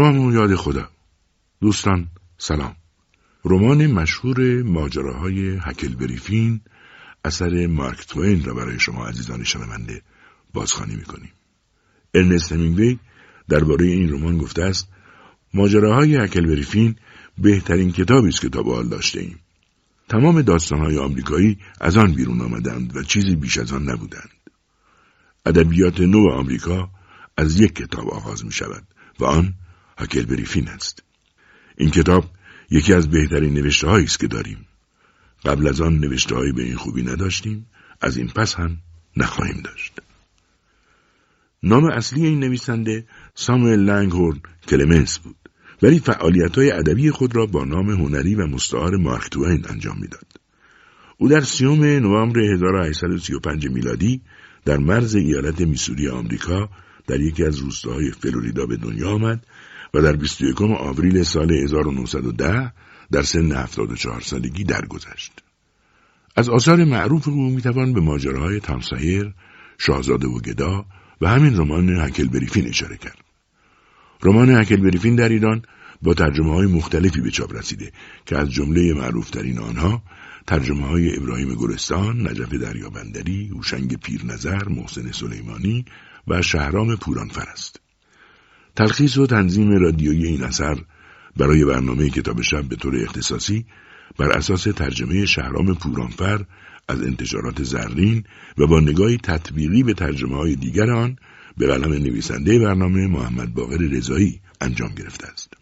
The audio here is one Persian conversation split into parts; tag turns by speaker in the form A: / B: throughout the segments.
A: و یاد خدا دوستان سلام. رمان مشهور ماجراهای هکل بریفین اثر مارک توین را برای شما عزیزان شنونده بازخوانی می‌کنیم. ارنست همینگوی درباره این رمان گفته است ماجراهای هکل بریفین بهترین کتابی است که تا به حال داشته ایم. تمام داستانهای آمریکایی از آن بیرون آمدند و چیزی بیش از آن نبودند. ادبیات نو آمریکا از یک کتاب آغاز می شود و آن هکل بریفین است. این کتاب یکی از بهترین نوشته است که داریم. قبل از آن نوشته به این خوبی نداشتیم از این پس هم نخواهیم داشت. نام اصلی این نویسنده ساموئل لنگهورن کلمنس بود ولی فعالیت های ادبی خود را با نام هنری و مستعار مارک توین انجام می‌داد. او در سیوم نوامبر 1835 میلادی در مرز ایالت میسوری آمریکا در یکی از روستاهای فلوریدا به دنیا آمد و در 21 آوریل سال 1910 در سن 74 سالگی درگذشت. از آثار معروف او می‌توان به ماجراهای تامسایر، شاهزاده و گدا و همین رمان هکل بریفین اشاره کرد. رمان هکل بریفین در ایران با ترجمه های مختلفی به چاپ رسیده که از جمله معروفترین آنها ترجمه های ابراهیم گلستان، نجف دریابندری، اوشنگ پیرنظر، محسن سلیمانی و شهرام پورانفر است. تلخیص و تنظیم رادیویی این اثر برای برنامه کتاب شب به طور اختصاصی بر اساس ترجمه شهرام پورانفر از انتشارات زرین و با نگاهی تطبیقی به ترجمه های دیگر آن به قلم نویسنده برنامه محمد باقر رضایی انجام گرفته است.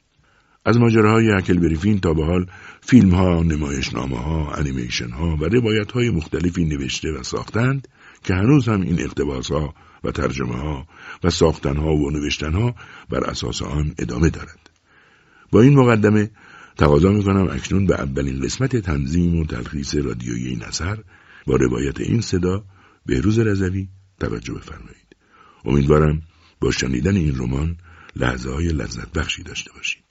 A: از ماجراهای اکل بریفین تا به حال فیلم ها، نمایشنامه ها، ها و روایت های مختلفی نوشته و ساختند که هنوز هم این اقتباس ها و ترجمه ها و ساختن ها و نوشتن ها بر اساس آن ادامه دارد. با این مقدمه تقاضا می کنم اکنون به اولین قسمت تنظیم و تلخیص رادیویی این اثر با روایت این صدا بهروز رضوی توجه بفرمایید. امیدوارم با شنیدن این رمان لحظه های لذت بخشی داشته باشید.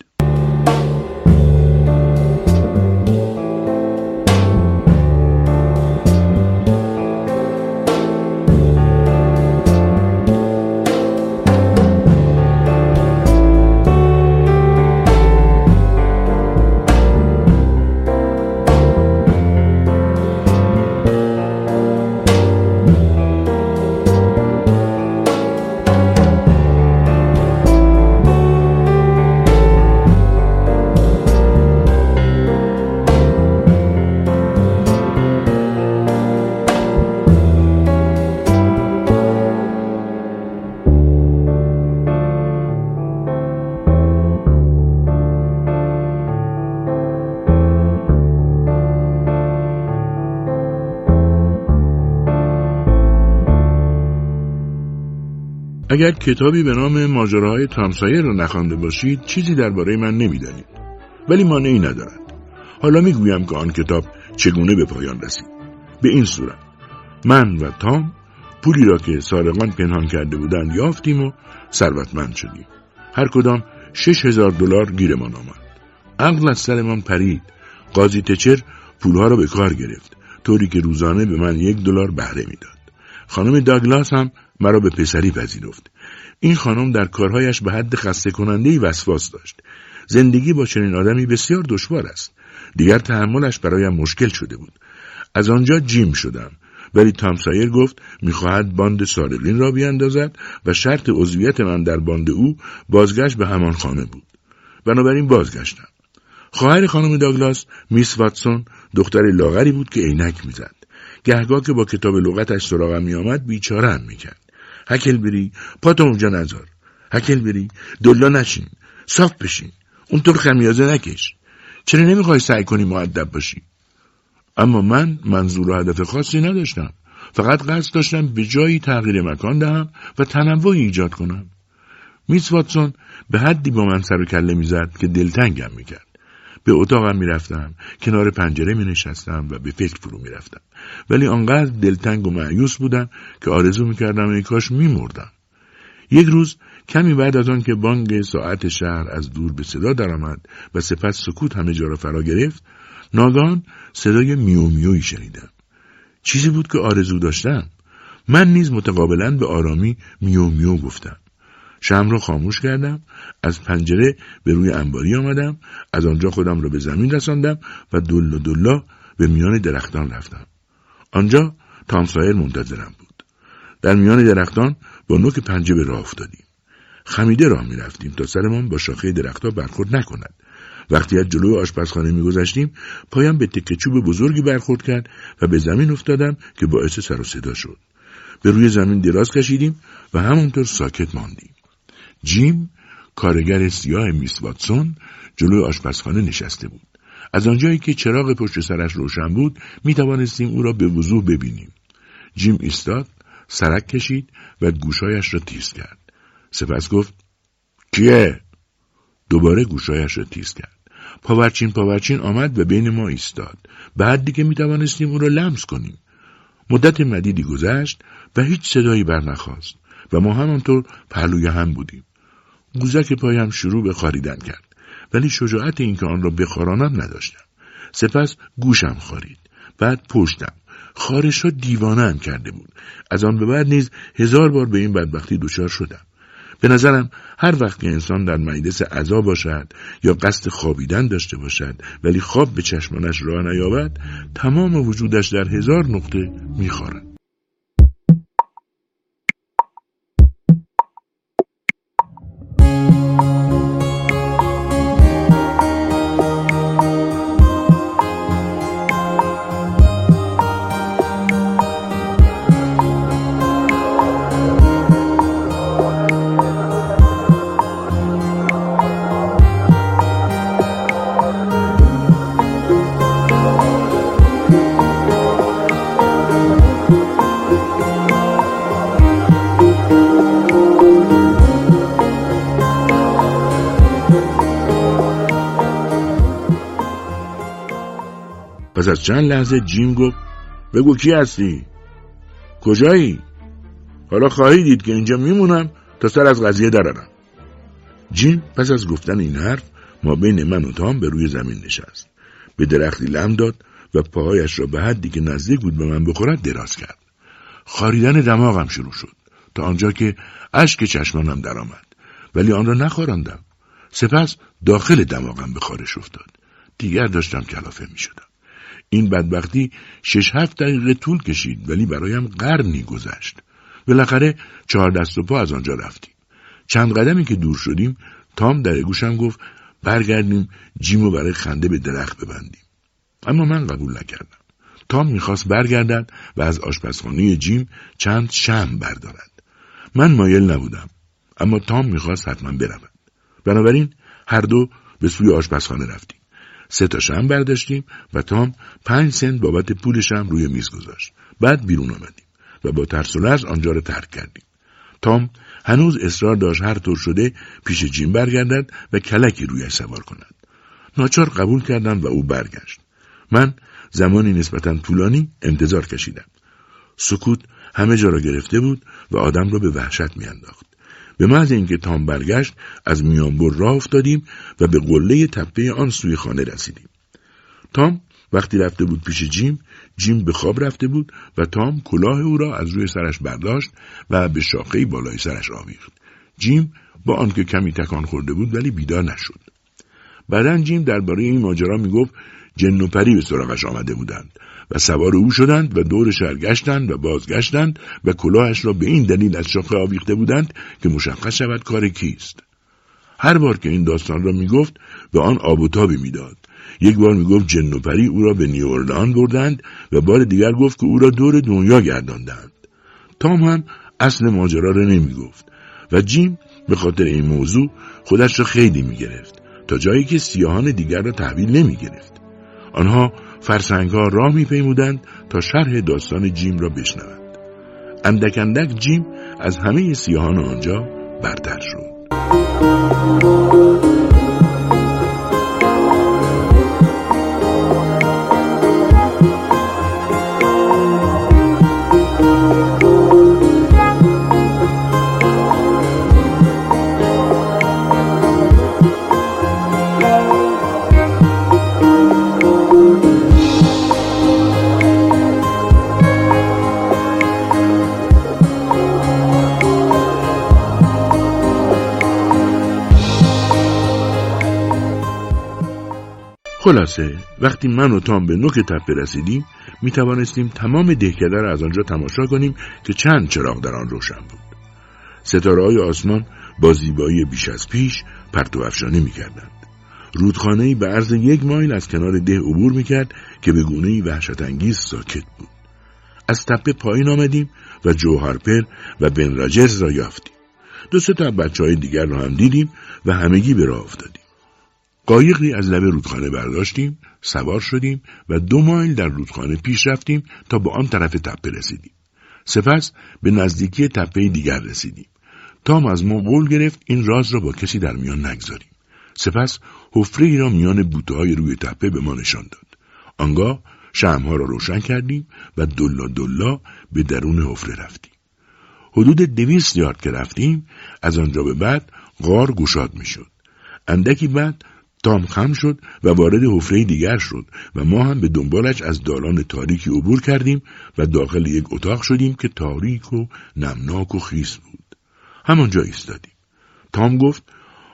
A: اگر کتابی به نام ماجراهای تامسایر را نخوانده باشید چیزی درباره من نمی‌دانید. ولی مانعی ندارد. حالا می‌گویم که آن کتاب چگونه به پایان رسید. به این صورت من و تام پولی را که سارقان پنهان کرده بودند یافتیم و ثروتمند شدیم. هر کدام شش هزار دلار گیرمان آمد. عقل از سرمان پرید. قاضی تچر پولها را به کار گرفت. طوری که روزانه به من یک دلار بهره می‌داد. خانم داگلاس هم مرا به پسری پذیرفت. این خانم در کارهایش به حد خسته کننده وسواس داشت. زندگی با چنین آدمی بسیار دشوار است. دیگر تحملش برایم مشکل شده بود. از آنجا جیم شدم. ولی تامسایر گفت می‌خواهد باند سارقین را بیاندازد و شرط عضویت من در باند او بازگشت به همان خانه بود. بنابراین بازگشتم. خواهر خانم داگلاس میس واتسون دختر لاغری بود که عینک می‌زد. گهگاه که با کتاب لغتش سراغم میآمد بیچارهام می‌کرد. هکل بری پاتو اونجا نذار. هکل بری دلا نشین صاف بشین. اونطور خمیازه نکش. چرا نمی‌خوای سعی کنی معدب باشی؟ اما من منظور و هدف خاصی نداشتم. فقط قصد داشتم به جایی تغییر مکان دهم و تنوعی ایجاد کنم. میس واتسون به حدی با من سر و کله می‌زد که دلتنگم می‌کرد. به اتاقم می‌رفتم کنار پنجره می نشستم و به فکر فرو می‌رفتم. ولی آنقدر دلتنگ و معیوس بودم که آرزو می‌کردم ای کاش میمردم. یک روز کمی بعد از آن که بانگ ساعت شهر از دور به صدا درآمد و سپس سکوت همه جا را فرا گرفت ناگان صدای میو میوی شنیدم. چیزی بود که آرزو داشتم. من نیز متقابلا به آرامی میو میو گفتم. شم را خاموش کردم از پنجره به روی انباری آمدم از آنجا خودم را به زمین رساندم و دل و دلا به میان درختان رفتم. آنجا تامسایر منتظرم بود. در میان درختان با نوک پنجه به راه افتادیم. خمیده راه می رفتیم تا سرمان با شاخه درختها برخورد نکند. وقتی از جلوی آشپزخانه میگذشتیم پایم به تکه چوب بزرگی برخورد کرد و به زمین افتادم که باعث سر و صدا شد. به روی زمین دراز کشیدیم و همونطور ساکت ماندیم. جیم کارگر سیاه میس واتسون جلوی آشپزخانه نشسته بود. از آنجایی که چراغ پشت سرش روشن بود می توانستیم او را به وضوح ببینیم. جیم ایستاد سرک کشید و گوشایش را تیز کرد. سپس گفت کیه؟ دوباره گوشایش را تیز کرد. پاورچین پاورچین آمد و بین ما ایستاد. بعد دیگه می توانستیم او را لمس کنیم. مدت مدیدی گذشت و هیچ صدایی برنخواست و ما همانطور پهلوی هم بودیم. گوزک پایم شروع به خاریدن کرد. ولی شجاعت اینکه آن را بخارانم نداشتم. سپس گوشم خارید بعد پشتم. خارش را دیوانه کرده بود. از آن به بعد نیز هزار بار به این بدبختی دچار شدم. به نظرم هر وقت که انسان در مجلس عذا باشد یا قصد خوابیدن داشته باشد ولی خواب به چشمانش راه نیابد تمام وجودش در هزار نقطه میخوارد پس از چند لحظه جیم گفت بگو کی هستی؟ کجایی؟ حالا خواهی دید که اینجا میمونم تا سر از قضیه درارم جیم پس از گفتن این حرف ما بین من و تام به روی زمین نشست. به درختی لم داد و پاهایش را به حدی که نزدیک بود به من بخورد دراز کرد. خاریدن دماغم شروع شد تا آنجا که اشک چشمانم درآمد. ولی آن را نخوراندم سپس داخل دماغم به خارش افتاد. دیگر داشتم کلافه می شدم این بدبختی شش هفت دقیقه طول کشید ولی برایم قرنی گذشت. بالاخره چهار دست و پا از آنجا رفتیم. چند قدمی که دور شدیم تام در گوشم گفت برگردیم جیمو برای خنده به درخت ببندیم. اما من قبول نکردم. تام می‌خواست برگردد و از آشپزخانه جیم چند شم بردارد. من مایل نبودم اما تام می‌خواست حتما برود. بنابراین هر دو به سوی آشپزخانه رفتیم. سه تا شم برداشتیم و تام پنج سنت بابت پولشم روی میز گذاشت. بعد بیرون آمدیم و با ترس و آنجا را ترک کردیم. تام هنوز اصرار داشت هر طور شده پیش جیم برگردد و کلکی رویش سوار کند. ناچار قبول کردم و او برگشت. من زمانی نسبتا طولانی انتظار کشیدم. سکوت همه جا را گرفته بود و آدم را به وحشت میانداخت. به محض اینکه تام برگشت از میانبر راه افتادیم و به قله تپه آن سوی خانه رسیدیم. تام وقتی رفته بود پیش جیم جیم به خواب رفته بود و تام کلاه او را از روی سرش برداشت و به شاخه بالای سرش آویخت. جیم با آنکه کمی تکان خورده بود ولی بیدار نشد. بعدا جیم درباره این ماجرا می‌گفت جن و پری به سراغش آمده بودند. و سوار او شدند و دور شهر گشتند و بازگشتند و کلاهش را به این دلیل از شاخه آویخته بودند که مشخص شود کار کیست. هر بار که این داستان را می‌گفت به آن آب و تابی می‌داد. یک بار می‌گفت جن و پری او را به نیورلان بردند و بار دیگر گفت که او را دور دنیا گرداندند. تام هم اصل ماجرا را نمی‌گفت و جیم به خاطر این موضوع خودش را خیلی می‌گرفت تا جایی که سیاهان دیگر را تحویل نمی‌گرفت. آنها فرسنگ ها راه میپیمودند تا شرح داستان جیم را بشنوند. اندک اندک جیم از همه سیاهان آنجا برتر شد. خلاصه وقتی من و تام به نوک تپه رسیدیم می توانستیم تمام دهکده را از آنجا تماشا کنیم که چند چراغ در آن روشن بود ستاره های آسمان با زیبایی بیش از پیش پرتو افشانی می کردند. رودخانه به عرض یک مایل از کنار ده عبور می کرد که به گونه وحشت انگیز ساکت بود. از تپه پایین آمدیم و جوهرپر و بن راجرز را یافتیم. دو سه تا بچه های دیگر را هم دیدیم و همگی به راه افتادیم. قایقی از لبه رودخانه برداشتیم، سوار شدیم و دو مایل در رودخانه پیش رفتیم تا به آن طرف تپه رسیدیم. سپس به نزدیکی تپه دیگر رسیدیم. تام از ما قول گرفت این راز را با کسی در میان نگذاریم. سپس حفره ای را میان بوته های روی تپه به ما نشان داد. آنگاه شمها را روشن کردیم و دلا دلا به درون حفره رفتیم. حدود دویست یارد که رفتیم از آنجا به بعد غار گشاد می‌شد. اندکی بعد تام خم شد و وارد حفره دیگر شد و ما هم به دنبالش از دالان تاریکی عبور کردیم و داخل یک اتاق شدیم که تاریک و نمناک و خیس بود. همانجا ایستادیم. تام گفت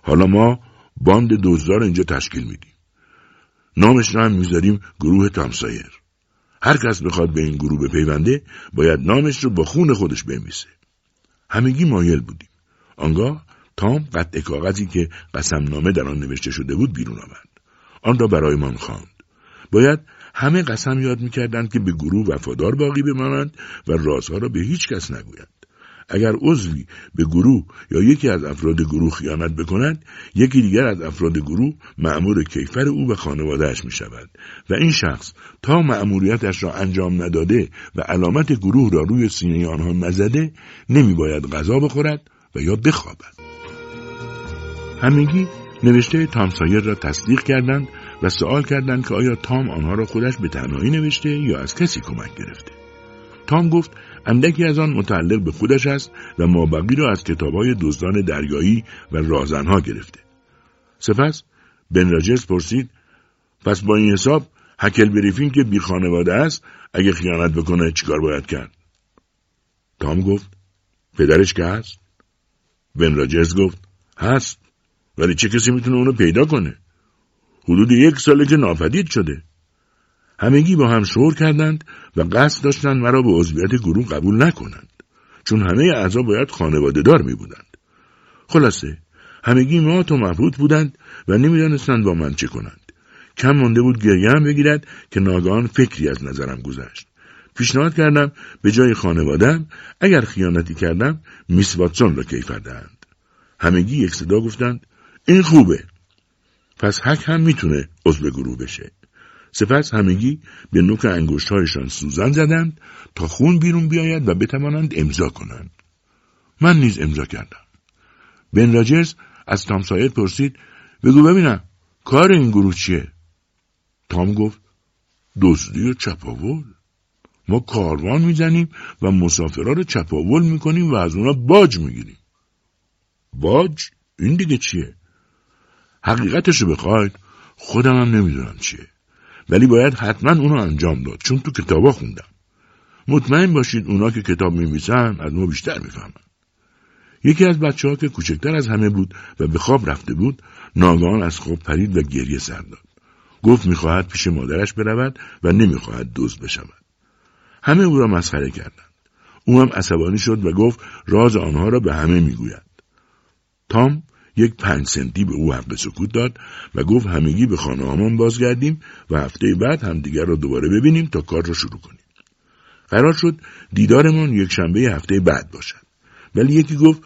A: حالا ما باند دزدار اینجا تشکیل میدیم. نامش را هم می‌ذاریم گروه تامسایر. هر کس بخواد به این گروه بپیونده باید نامش رو با خون خودش بنویسه. همگی مایل بودیم. آنگاه تام قطع کاغذی که قسم نامه در آن نوشته شده بود بیرون آورد. آن را برایمان خواند. باید همه قسم یاد می‌کردند که به گروه وفادار باقی بمانند و رازها را به هیچ کس نگویند. اگر عضوی به گروه یا یکی از افراد گروه خیانت بکند یکی دیگر از افراد گروه معمور کیفر او و خانوادهش می شود و این شخص تا معموریتش را انجام نداده و علامت گروه را روی سینه آنها نزده نمی باید غذا بخورد و یا بخوابد همگی نوشته تام سایر را تصدیق کردند و سوال کردند که آیا تام آنها را خودش به تنهایی نوشته یا از کسی کمک گرفته تام گفت اندکی از آن متعلق به خودش است و مابقی را از کتابهای دزدان دریایی و رازنها گرفته. سپس بن راجرز پرسید پس با این حساب هکل بریفین که بی خانواده است اگه خیانت بکنه چیکار باید کرد؟ تام گفت پدرش که هست؟ بن راجرز گفت هست ولی چه کسی می‌تونه اونو پیدا کنه؟ حدود یک ساله که ناپدید شده. همگی با هم شور کردند و قصد داشتند مرا به عضویت گروه قبول نکنند چون همه اعضا باید خانواده دار می بودند. خلاصه همگی ما تو مبهوت بودند و نمی‌دانستند با من چه کنند کم مانده بود گریه بگیرد که ناگهان فکری از نظرم گذشت پیشنهاد کردم به جای خانوادم اگر خیانتی کردم میس واتسون را کیفر دهند همگی یک صدا گفتند این خوبه. پس حک هم می‌تونه عضو گروه بشه. سپس همگی به نوک انگشتهایشان سوزن زدند تا خون بیرون بیاید و بتوانند امضا کنند. من نیز امضا کردم. بن راجرز از تام سایر پرسید بگو ببینم کار این گروه چیه؟ تام گفت دزدی و چپاول. ما کاروان می‌زنیم و مسافرها رو چپاول می‌کنیم و از اونا باج می‌گیریم. باج؟ این دیگه چیه؟ حقیقتشو بخواید خودم هم نمی‌دونم چیه. ولی باید حتما اونو انجام داد چون تو کتابا خوندم. مطمئن باشید اونا که کتاب میمیسن از ما بیشتر می‌فهمن. یکی از بچه ها که کوچکتر از همه بود و به خواب رفته بود ناگهان از خواب پرید و گریه سر داد. گفت می‌خواهد پیش مادرش برود و نمی‌خواهد دوز بشود. همه او را مسخره کردند. او هم عصبانی شد و گفت راز آنها را به همه می‌گوید. تام یک پنج سنتی به او حق سکوت داد و گفت همگی به خانه بازگردیم و هفته بعد همدیگر را دوباره ببینیم تا کار را شروع کنیم. قرار شد دیدارمان یک شنبه هفته بعد باشد. ولی یکی گفت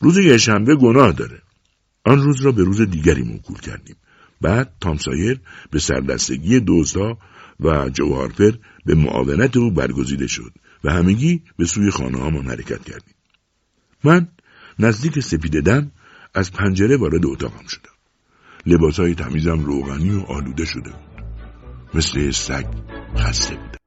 A: روز یک شنبه گناه داره. آن روز را به روز دیگری موکول کردیم. بعد تامسایر به سردستگی دوزها و جوهارپر به معاونت او برگزیده شد و همگی به سوی خانه حرکت کردیم. من نزدیک سپیددم از پنجره وارد اتاقم شدم. لباسهای تمیزم روغنی و آلوده شده بود. مثل سگ خسته بودم.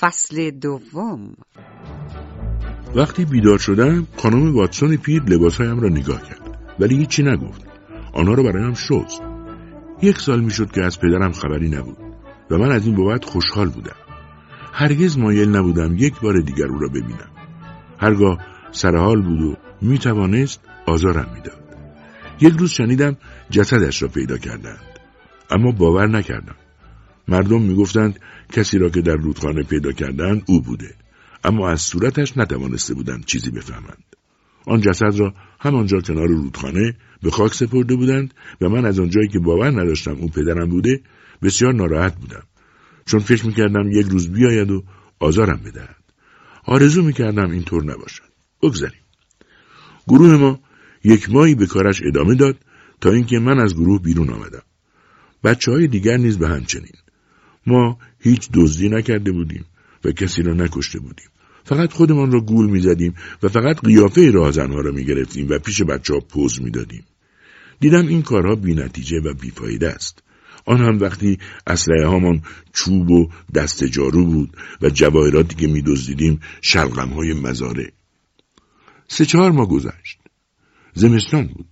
B: فصل دوم.
A: وقتی بیدار شدم خانم واتسون پیر لباسهایم را نگاه کرد ولی هیچی نگفت. آنها را برایم شست. یک سال می‌شد که از پدرم خبری نبود و من از این بابت خوشحال بودم. هرگز مایل نبودم یک بار دیگر او را ببینم. هرگاه سرحال بود و می توانست آزارم می‌داد. یک روز شنیدم جسدش را پیدا کردند. اما باور نکردم. مردم می‌گفتند کسی را که در رودخانه پیدا کردند او بوده. اما از صورتش نتوانسته بودند چیزی بفهمند. آن جسد را همانجا کنار رودخانه به خاک سپرده بودند و من از آنجایی که باور نداشتم او پدرم بوده بسیار ناراحت بودم. چون فکر می‌کردم یک روز بیاید و آزارم بدهد. آرزو می‌کردم اینطور نباشد. بگذریم. گروه ما یک ماهی به کارش ادامه داد تا اینکه من از گروه بیرون آمدم. بچه های دیگر نیز به همچنین. ما هیچ دزدی نکرده بودیم و کسی را نکشته بودیم. فقط خودمان را گول می‌زدیم و فقط قیافه راهزنها را می‌گرفتیم و پیش بچه ها پوز می‌دادیم. دیدم این کارها بینتیجه و بیفایده است. آن هم وقتی اسلحه هامان چوب و دست جارو بود و جواهراتی که میدزدیدیم شلغم های مزاره سه چهار ماه گذشت. زمستان بود.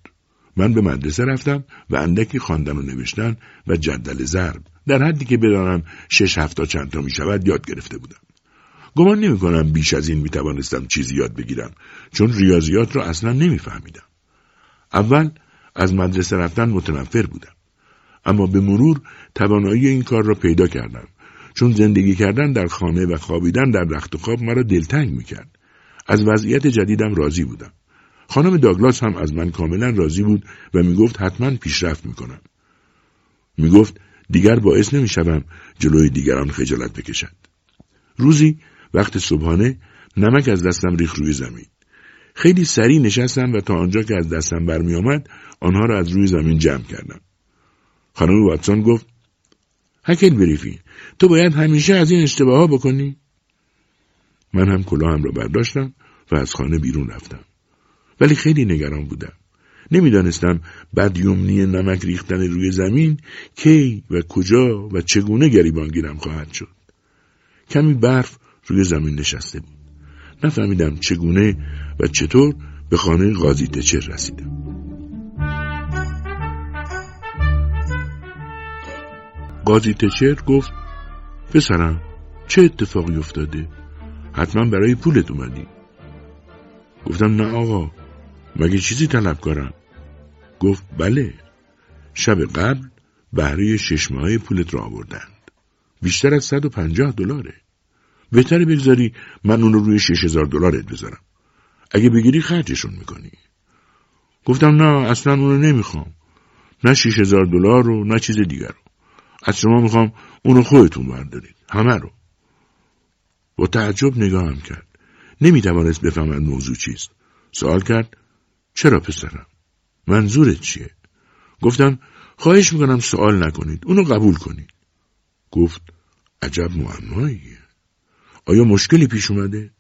A: من به مدرسه رفتم و اندکی خواندن و نوشتن و جدل ضرب. در حدی که بدانم شش هفتا چند تا می شود یاد گرفته بودم. گمان نمی کنم بیش از این می توانستم چیزی یاد بگیرم چون ریاضیات را اصلا نمی فهمیدم. اول از مدرسه رفتن متنفر بودم. اما به مرور توانایی این کار را پیدا کردم چون زندگی کردن در خانه و خوابیدن در رخت خواب مرا دلتنگ می کرد. از وضعیت جدیدم راضی بودم. خانم داگلاس هم از من کاملا راضی بود و می گفت حتما پیشرفت می کنم. دیگر باعث نمی شدم جلوی دیگران خجالت بکشد. روزی وقت صبحانه نمک از دستم ریخ روی زمین. خیلی سریع نشستم و تا آنجا که از دستم برمی آمد آنها را از روی زمین جمع کردم. خانم واتسون گفت هکل بریفی تو باید همیشه از این اشتباه بکنی؟ من هم کلاهم را برداشتم و از خانه بیرون رفتم. ولی خیلی نگران بودم. نمی‌دانستم بدیومنی نمک ریختن روی زمین کی و کجا و چگونه گریبانگیرم خواهد شد. کمی برف روی زمین نشسته بود. نفهمیدم چگونه و چطور به خانه قاضی تچر رسیدم. قاضی تچر گفت پسرم چه اتفاقی افتاده؟ حتما برای پولت اومدی. گفتم نه آقا مگه چیزی طلب کارم؟ گفت بله شب قبل بهره شش ماهه پولت را آوردند. بیشتر از 150 دلاره. بهتره بگذاری من اون رو روی شش هزار دلارت بذارم. اگه بگیری خرجشون می‌کنی. گفتم نه اصلا اونو نمی‌خوام. نه شش هزار دلار رو نه چیز دیگر رو. از شما می‌خوام اونو خودتون بردارید. همه رو. با تعجب نگاهم کرد. نمی‌توانست بفهمد موضوع چیست. سوال کرد چرا پسرم؟ منظورت چیه؟ گفتم خواهش می‌کنم سوال نکنید. اونو قبول کنید. گفت عجب معماییه. آیا مشکلی پیش اومده؟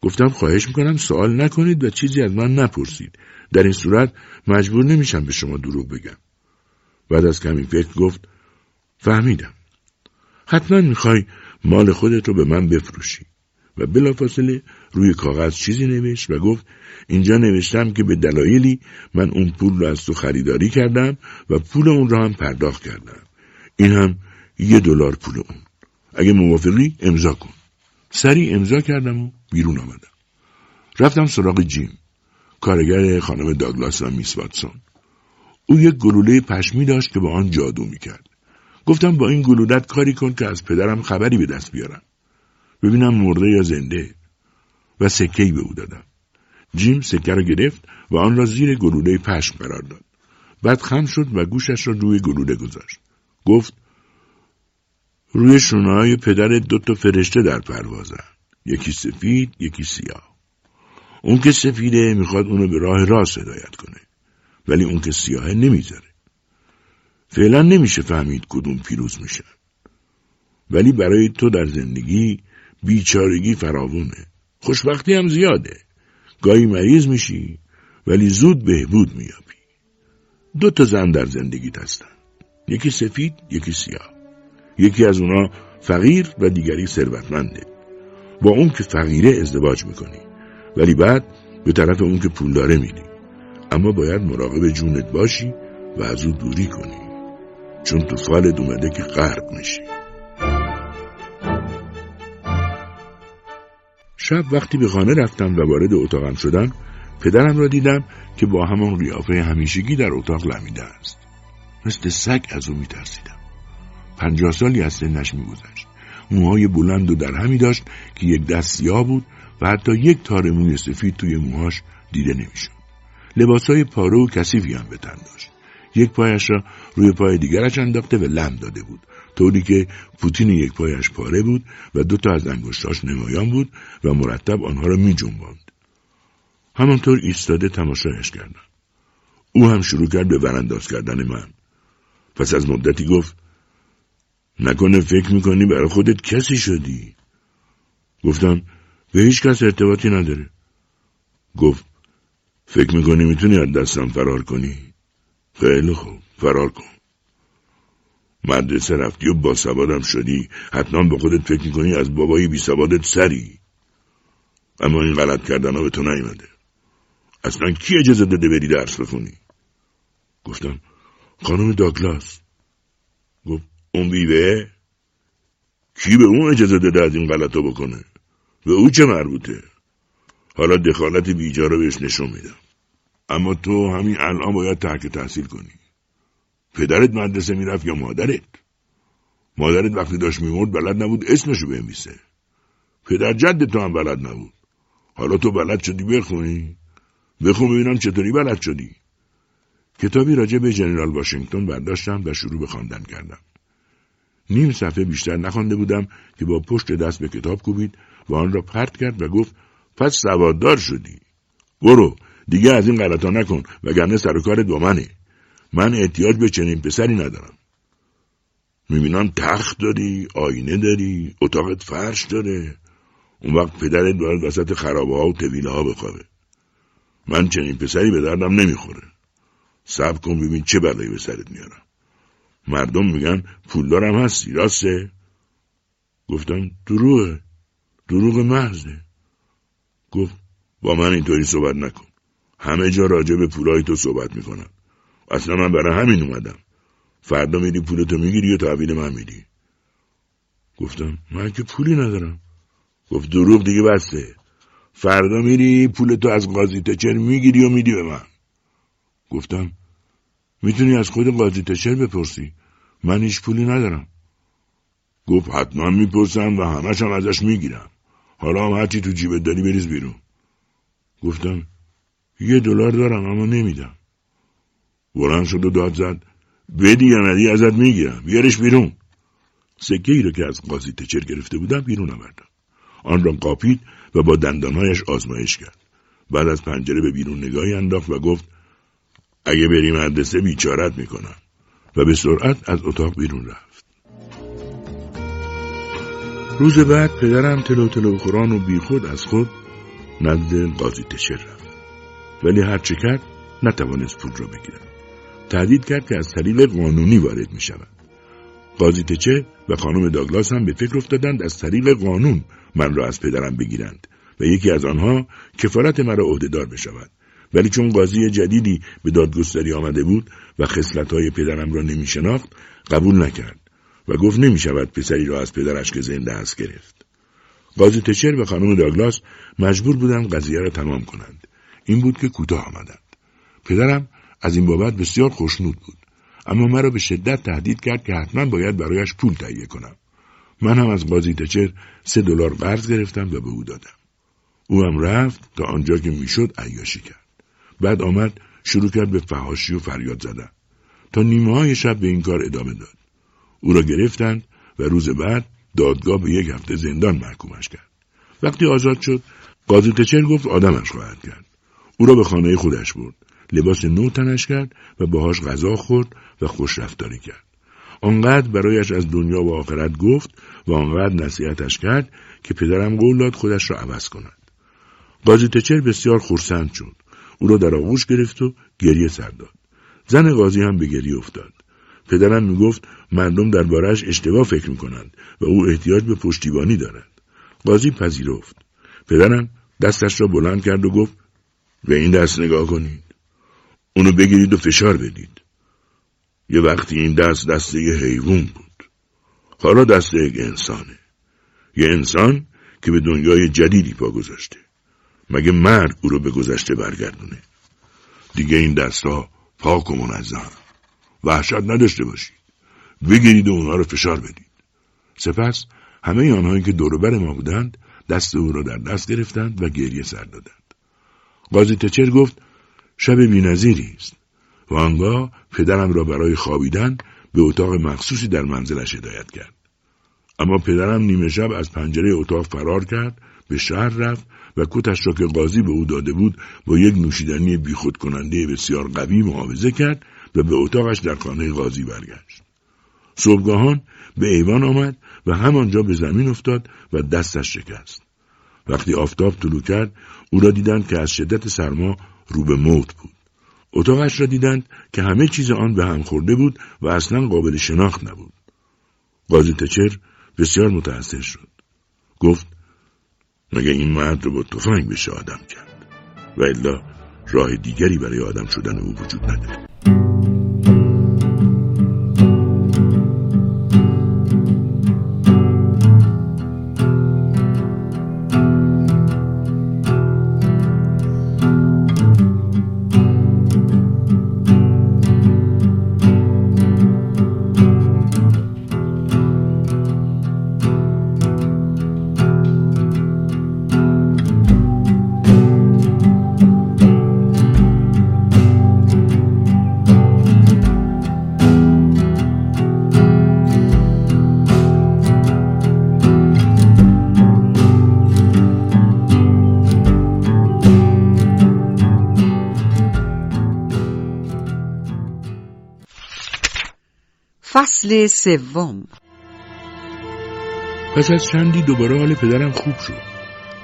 A: گفتم خواهش می‌کنم سوال نکنید و چیزی از من نپرسید. در این صورت مجبور نمیشم به شما دروغ بگم. بعد از کمی فکر گفت فهمیدم. حتما می‌خوای مال خودت رو به من بفروشی. و بلافاصله روی کاغذ چیزی نوشت و گفت اینجا نوشتم که به دلایلی من اون پول رو از تو خریداری کردم و پول اون رو هم پرداخت کردم. این هم یه دلار پول اون. اگه موافقی امضا کن. سریع امضا کردم و بیرون آمدم. رفتم سراغ جیم. کارگر خانم داگلاس و میس واتسون. او یک گلوله پشمی داشت که با آن جادو می‌کرد. گفتم با این گلولت کاری کن که از پدرم خبری به دست بیارم. ببینم مرده یا زنده. و سکهی به او دادم. جیم سکه را گرفت و آن را زیر گلوله پشم قرار داد. بعد خم شد و گوشش را روی گلوله گذاشت. گفت روی شونه های پدر دو تا فرشته در پروازن. یکی سفید، یکی سیاه. اون که سفیده می‌خواد اونو به راه راست هدایت کنه. ولی اون که سیاهه نمی‌ذاره. فعلا نمیشه فهمید کدوم پیروز میشن. ولی برای تو در زندگی بیچارگی فراوونه. خوشبختی هم زیاده. گاهی مریض میشی ولی زود بهبود میابی. دو تا زن در زندگیت هستن. یکی سفید، یکی سیاه. یکی از اونا فقیر و دیگری ثروتمنده. با اون که فقیره ازدواج می‌کنی. ولی بعد به طرف اون که پول داره میدی. اما باید مراقب جونت باشی و از او دوری کنی. چون تو فال اومده که غرق میشی. شب وقتی به خانه رفتم و وارد اتاقم شدم پدرم را دیدم که با همان قیافه همیشگی در اتاق لمیده است. مثل سگ از او میترسیدم. پنجاه سالی از سنش میگذشت موهای بلند و در همی داشت که یک دست سیاه بود و حتی یک تار موی سفید توی موهاش دیده نمی‌شد لباسهای پاره و کثیفی هم به تن داشت یک پایش را روی پای دیگرش انداخته و لم داده بود طوری که پوتین یک پایش پاره بود و دو تا از انگشتاش نمایان بود و مرتب آنها را می جنباند. همانطور ایستاده تماشایش کردم. او هم شروع کرد به ورانداز کردن من. پس از مدتی گفت نکنه فکر می‌کنی برای خودت کسی شدی؟ گفتم به هیچ کس ارتباطی نداره. گفت فکر می‌کنی می‌تونی از دستم فرار کنی؟ خیلی خوب فرار کن. مدرسه رفتی و با سوادم شدی حتما به خودت فکر می‌کنی از بابایی بی سوادت سری اما این غلط کردن ها به تو نیمده اصلا کی اجازه داده بری درس بخونی گفتم خانم داگلاس گفت اون بیوه کی به اون اجازه داده از این غلط بکنه؟ به او چه مربوطه؟ حالا دخالت بیجا رو بهش نشون میدم. اما تو همین الان باید ترک تحصیل کنی. پدرت مدرسه می‌رفت یا مادرت؟ مادرت وقتی داشت میمرد بلد نبود اسمشو بنویسه. پدر جد تو هم بلد نبود. حالا تو بلد شدی بخونی؟ بخون ببینم چطوری بلد شدی. کتابی راجع به جنرال واشنگتن برداشتم و شروع به خواندن کردم. نیم صفحه بیشتر نخوانده بودم که با پشت دست به کتاب کوبید و آن را پرت کرد و گفت پس سواددار شدی. برو دیگه از این غلطا نکن وگرنه سر و کار دو منه. من احتیاج به چنین پسری ندارم. می‌بینم تخت داری آینه داری اتاقت فرش داره. اون وقت پدرت باید وسط خرابه ها و طویله ها بخوابه. من چنین پسری به دردم نمی‌خوره. صبر کن ببین چه بلایی به سرت میارم. مردم میگن پولدارم هستی راسته گفتم دروغه دروغ محضه گفت با من اینطوری صحبت نکن. همه جا راجع به پولای تو صحبت می‌کنم اصلا من برای همین اومدم. فردا میری پولتو می‌گیری و تحویل من میدی. گفتم من که پولی ندارم. گفت دروغ دیگه بسته. فردا میری پولتو از قاضی تچر می‌گیری و میدی به من. گفتم می‌تونی از خود قاضی تچر بپرسی؟ من هیچ پولی ندارم. گفت حتما می‌پرسم و همش هم ازش می‌گیرم. حالا هم هرچی تو جیبت داری بریز بیرون. گفتم یه دلار دارم اما نمیدم. بلند شد و داد زد. بدی یا ندی ازت می‌گیرم. بیارش بیرون. سکه ای رو که از قاضی تچر گرفته بودم بیرون آوردم. آن را قاپید و با دندانهایش آزمایش کرد. بعد از پنجره به بیرون نگاهی انداخت و گفت اگه بری مدرسه بیچارت می‌کنم و به سرعت از اتاق بیرون رفت. روز بعد پدرم تلو تلو خوران و بیخود از خود نزد قاضی تچر رفت. ولی هرچه کرد نتوانست پول را بگیرد. تهدید کرد که از طریق قانونی وارد می شود. قاضی تچه و خانم داگلاس هم به فکر افتادند از طریق قانون من را از پدرم بگیرند و یکی از آنها کفارت مرا عهدهدار بشود. ولی چون قاضی جدیدی به دادگستری آمده بود و خصلت‌های پدرم را نمی شناخت قبول نکرد و گفت نمی شود پسری را از پدرش که زنده است گرفت. قاضی تچر و خانم داگلاس مجبور بودند قضیه را تمام کنند. این بود که کوتاه آمدند. پدرم از این بابت بسیار خوشنود بود. اما مرا به شدت تهدید کرد که حتما باید برایش پول تهیه کنم. من هم از قاضی تچر سه دلار قرض گرفتم و به او دادم. او هم رفت تا آنجا که می‌شد عیاشی کرد. بعد آمد شروع کرد به فهاشی و فریاد زدن تا نیمه های شب به این کار ادامه داد او را گرفتند و روز بعد دادگاه به یک هفته زندان محکومش کرد وقتی آزاد شد قاضی تچر گفت آدمش خواهد کرد او را به خانه خودش برد لباس نو تنش کرد و باهاش غذا خورد و خوش رفتاری کرد. آنقدر برایش از دنیا و آخرت گفت و آنقدر نصیحتش کرد که پدرم قول داد خودش را عوض کند. قاضی تچر بسیار خورسند شد. او را در آغوش گرفت و گریه سر داد. زن قاضی هم به گریه افتاد. پدرم می‌گفت مردم دربارهش اشتباه فکر می‌کنند و او احتیاج به پشتیبانی دارد. قاضی پذیرفت. پدرم دستش را بلند کرد و گفت به این دست نگاه کنید. اونو بگیرید و فشار بدید. یه وقتی این دست دسته یه حیوان بود حالا دسته یک انسانه یه انسان که به دنیای جدیدی پا گذاشته مگه او رو به گذشته برگردونه؟ دیگه این دستها پاک و منظم. وحشت نداشته باشید بگیرید و اونها رو فشار بدید. سپس همه آنهایی که دوروبر ما بودند دست او را در دست گرفتند و گریه سر دادند. قاضی تچر گفت شب بینظیری است و آنگاه پدرم را برای خوابیدن به اتاق مخصوصی در منزلش هدایت کرد. اما پدرم نیمه شب از پنجره اتاق فرار کرد به شهر رفت و کتش را که قاضی به او داده بود با یک نوشیدنی بیخود کننده بسیار قوی معاوضه کرد و به اتاقش در خانه قاضی برگشت. صبحگاهان به ایوان آمد و همانجا به زمین افتاد و دستش شکست. وقتی آفتاب طلوع کرد او را دیدند که از شدت سرما رو به موت بود. اتاقش را دیدند که همه چیز آن به هم خورده بود و اصلا قابل شناخت نبود. قاضی تچر بسیار متأثر شد. گفت مگه این مرد رو با تفنگ بشه آدم کرد و الا راه دیگری برای آدم شدن او وجود نداره.
B: سوم.
A: پس از چندی دوباره حال پدرم خوب شد.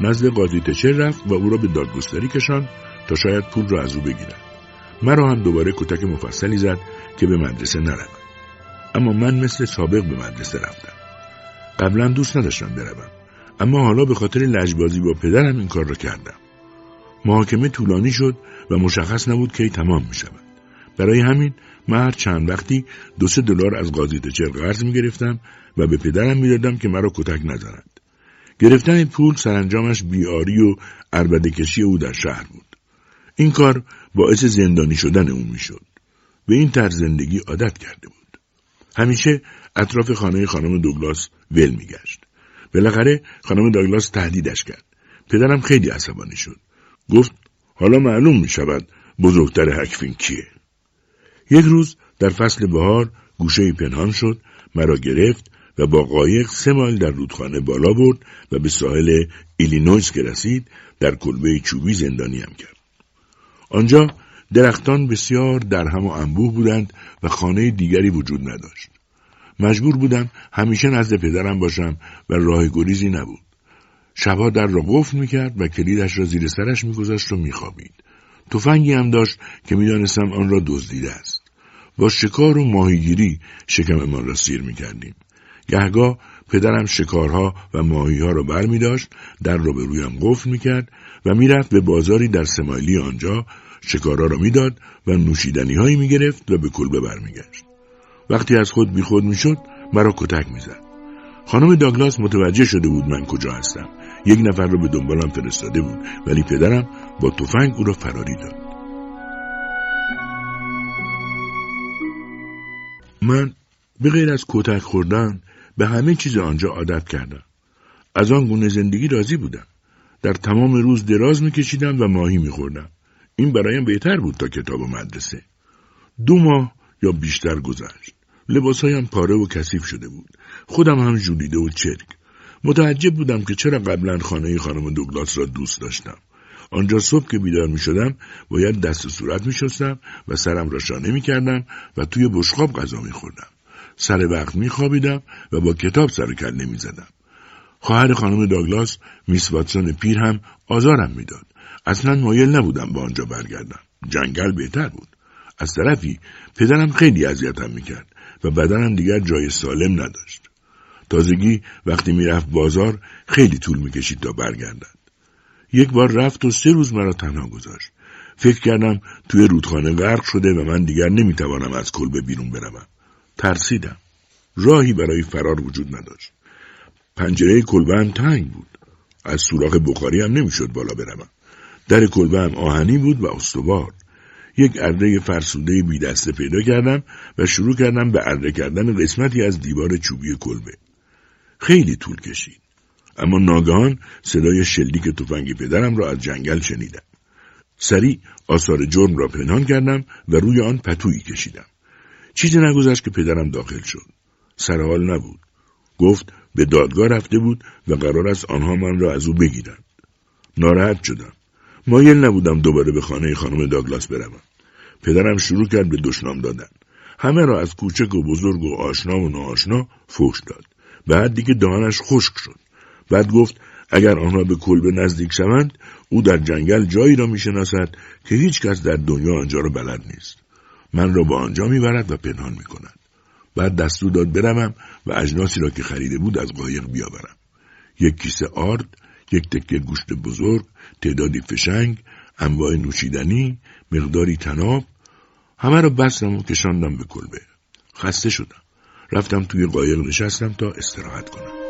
A: نزد قاضی تچر رفت و او را به دادگستری کشان تا شاید پول را از او بگیرد. مرا هم دوباره کتک مفصلی زد که به مدرسه نروم. اما من مثل سابق به مدرسه رفتم. قبلا دوست نداشتم بروم. اما حالا به خاطر لجبازی با پدرم این کار را کردم. محاکمه طولانی شد و مشخص نبود کی تمام می شود برای همین من هر چند وقتی دو سه دلار از قاضی تچر قرض می گرفتم و به پدرم می‌دادم که مرا کتک نزند. گرفتن این پول سرانجامش بیاری و عربده کشی او در شهر بود. این کار باعث زندانی شدن او می‌شد. به این طرز زندگی عادت کرده بود. همیشه اطراف خانه خانم دوگلاس ول میگشت. بالاخره خانم دوگلاس تهدیدش کرد. پدرم خیلی عصبانی شد. گفت حالا معلوم می شود بزرگتر حکفین کیه. یک روز در فصل بهار گوشه پنهان شد مرا گرفت و با قایق سه مایل در رودخانه بالا برد و به ساحل ایلینویس که رسید در کلبه چوبی زندانیم کرد. آنجا درختان بسیار در هم و انبوه بودند و خانه دیگری وجود نداشت. مجبور بودم همیشه نزد پدرم باشم و راه گریزی نبود. شبها در را قفل می‌کرد و کلیدش را زیر سرش میگذاشت و میخوابید. تفنگی هم داشت که می‌دانستم آن را دزدیده است. با شکار و ماهیگیری شکممان را سیر می‌کردیم. گهگاه پدرم شکارها و ماهیها را بر می داشت، در را به رویم قفل می کرد و می‌رفت به بازاری در سمایلی آنجا شکارها را می‌داد و نوشیدنی هایی می گرفت و به کلبه برمیگشت. وقتی از خود بیخود می شد مرا کتک می‌زد. خانم داگلاس متوجه شده بود من کجا هستم. یک نفر را به دنبالم فرستاده بود ولی پدرم با تفنگ او را فراری داد. من به غیر از کتک خوردن به همه چیز آنجا عادت کردم. از آن گونه زندگی راضی بودم. در تمام روز دراز میکشیدم و ماهی میخوردم. این برایم بهتر بود تا کتاب و مدرسه. دو ماه یا بیشتر گذشت. لباسهایم پاره و کثیف شده بود. خودم هم جولیده و چرک. متعجب بودم که چرا قبلا خانه خانم دوگلاس را دوست داشتم. آنجا صبح که بیدار می شدم باید دست و صورت می شستم و سرم را شانه می کردم و توی بشخاب غذا می خوردم. سر وقت می خوابیدم و با کتاب سر کله می زدم. خواهر خانم داگلاس میس واتسون پیر هم آزارم می‌داد. اصلا مایل نبودم به آنجا برگردم. جنگل بهتر بود. از طرفی پدرم خیلی اذیتم می‌کرد و بدنم دیگر جای سالم نداشت. تازگی وقتی می‌رفت بازار خیلی طول می‌کشید تا برگردد. یک بار رفت و سه روز مرا تنها گذاشت. فکر کردم توی رودخانه غرق شده و من دیگر نمی‌توانم از کلبه بیرون بروم. ترسیدم. راهی برای فرار وجود نداشت. پنجره کلبه هم تنگ بود. از سوراخ بخاری هم نمی‌شد بالا بروم. در کلبه هم آهنی بود و استوار. یک ارده فرسوده بی دسته پیدا کردم و شروع کردم به ارده کردن قسمتی از دیوار چوبی کلبه. خیلی طول کشید. اما ناگهان صدای شلیک تفنگ پدرم را از جنگل شنیدم. سریع آثار جرم را پنهان کردم و روی آن پتویی کشیدم. چیزی نگذشت که پدرم داخل شد. سرحال نبود. گفت به دادگاه رفته بود و قرار است آنها من را از او بگیرند. ناراحت شدم. مایل نبودم دوباره به خانه خانم داگلاس بروم. پدرم شروع کرد به دشنام دادن. همه را از کوچک و بزرگ و آشنا و ناآشنا فوش داد. بعد دیگه دهانش خشک شد. بعد گفت اگر آنها به کلبه نزدیک شوند او در جنگل جایی را می‌شناسد که هیچ کس در دنیا آنجا را بلد نیست. من را به آنجا می‌برد و پنهان می‌کند. بعد دستور داد بروم و اجناسی را که خریده بود از قایق بیاورم. یک کیسه آرد، یک تکه گوشت بزرگ، تعدادی فشنگ، انواع نوشیدنی، مقداری تناب، همه را بستم و کشاندم به کلبه. خسته شدم. رفتم توی قایق نشستم تا استراحت کنم.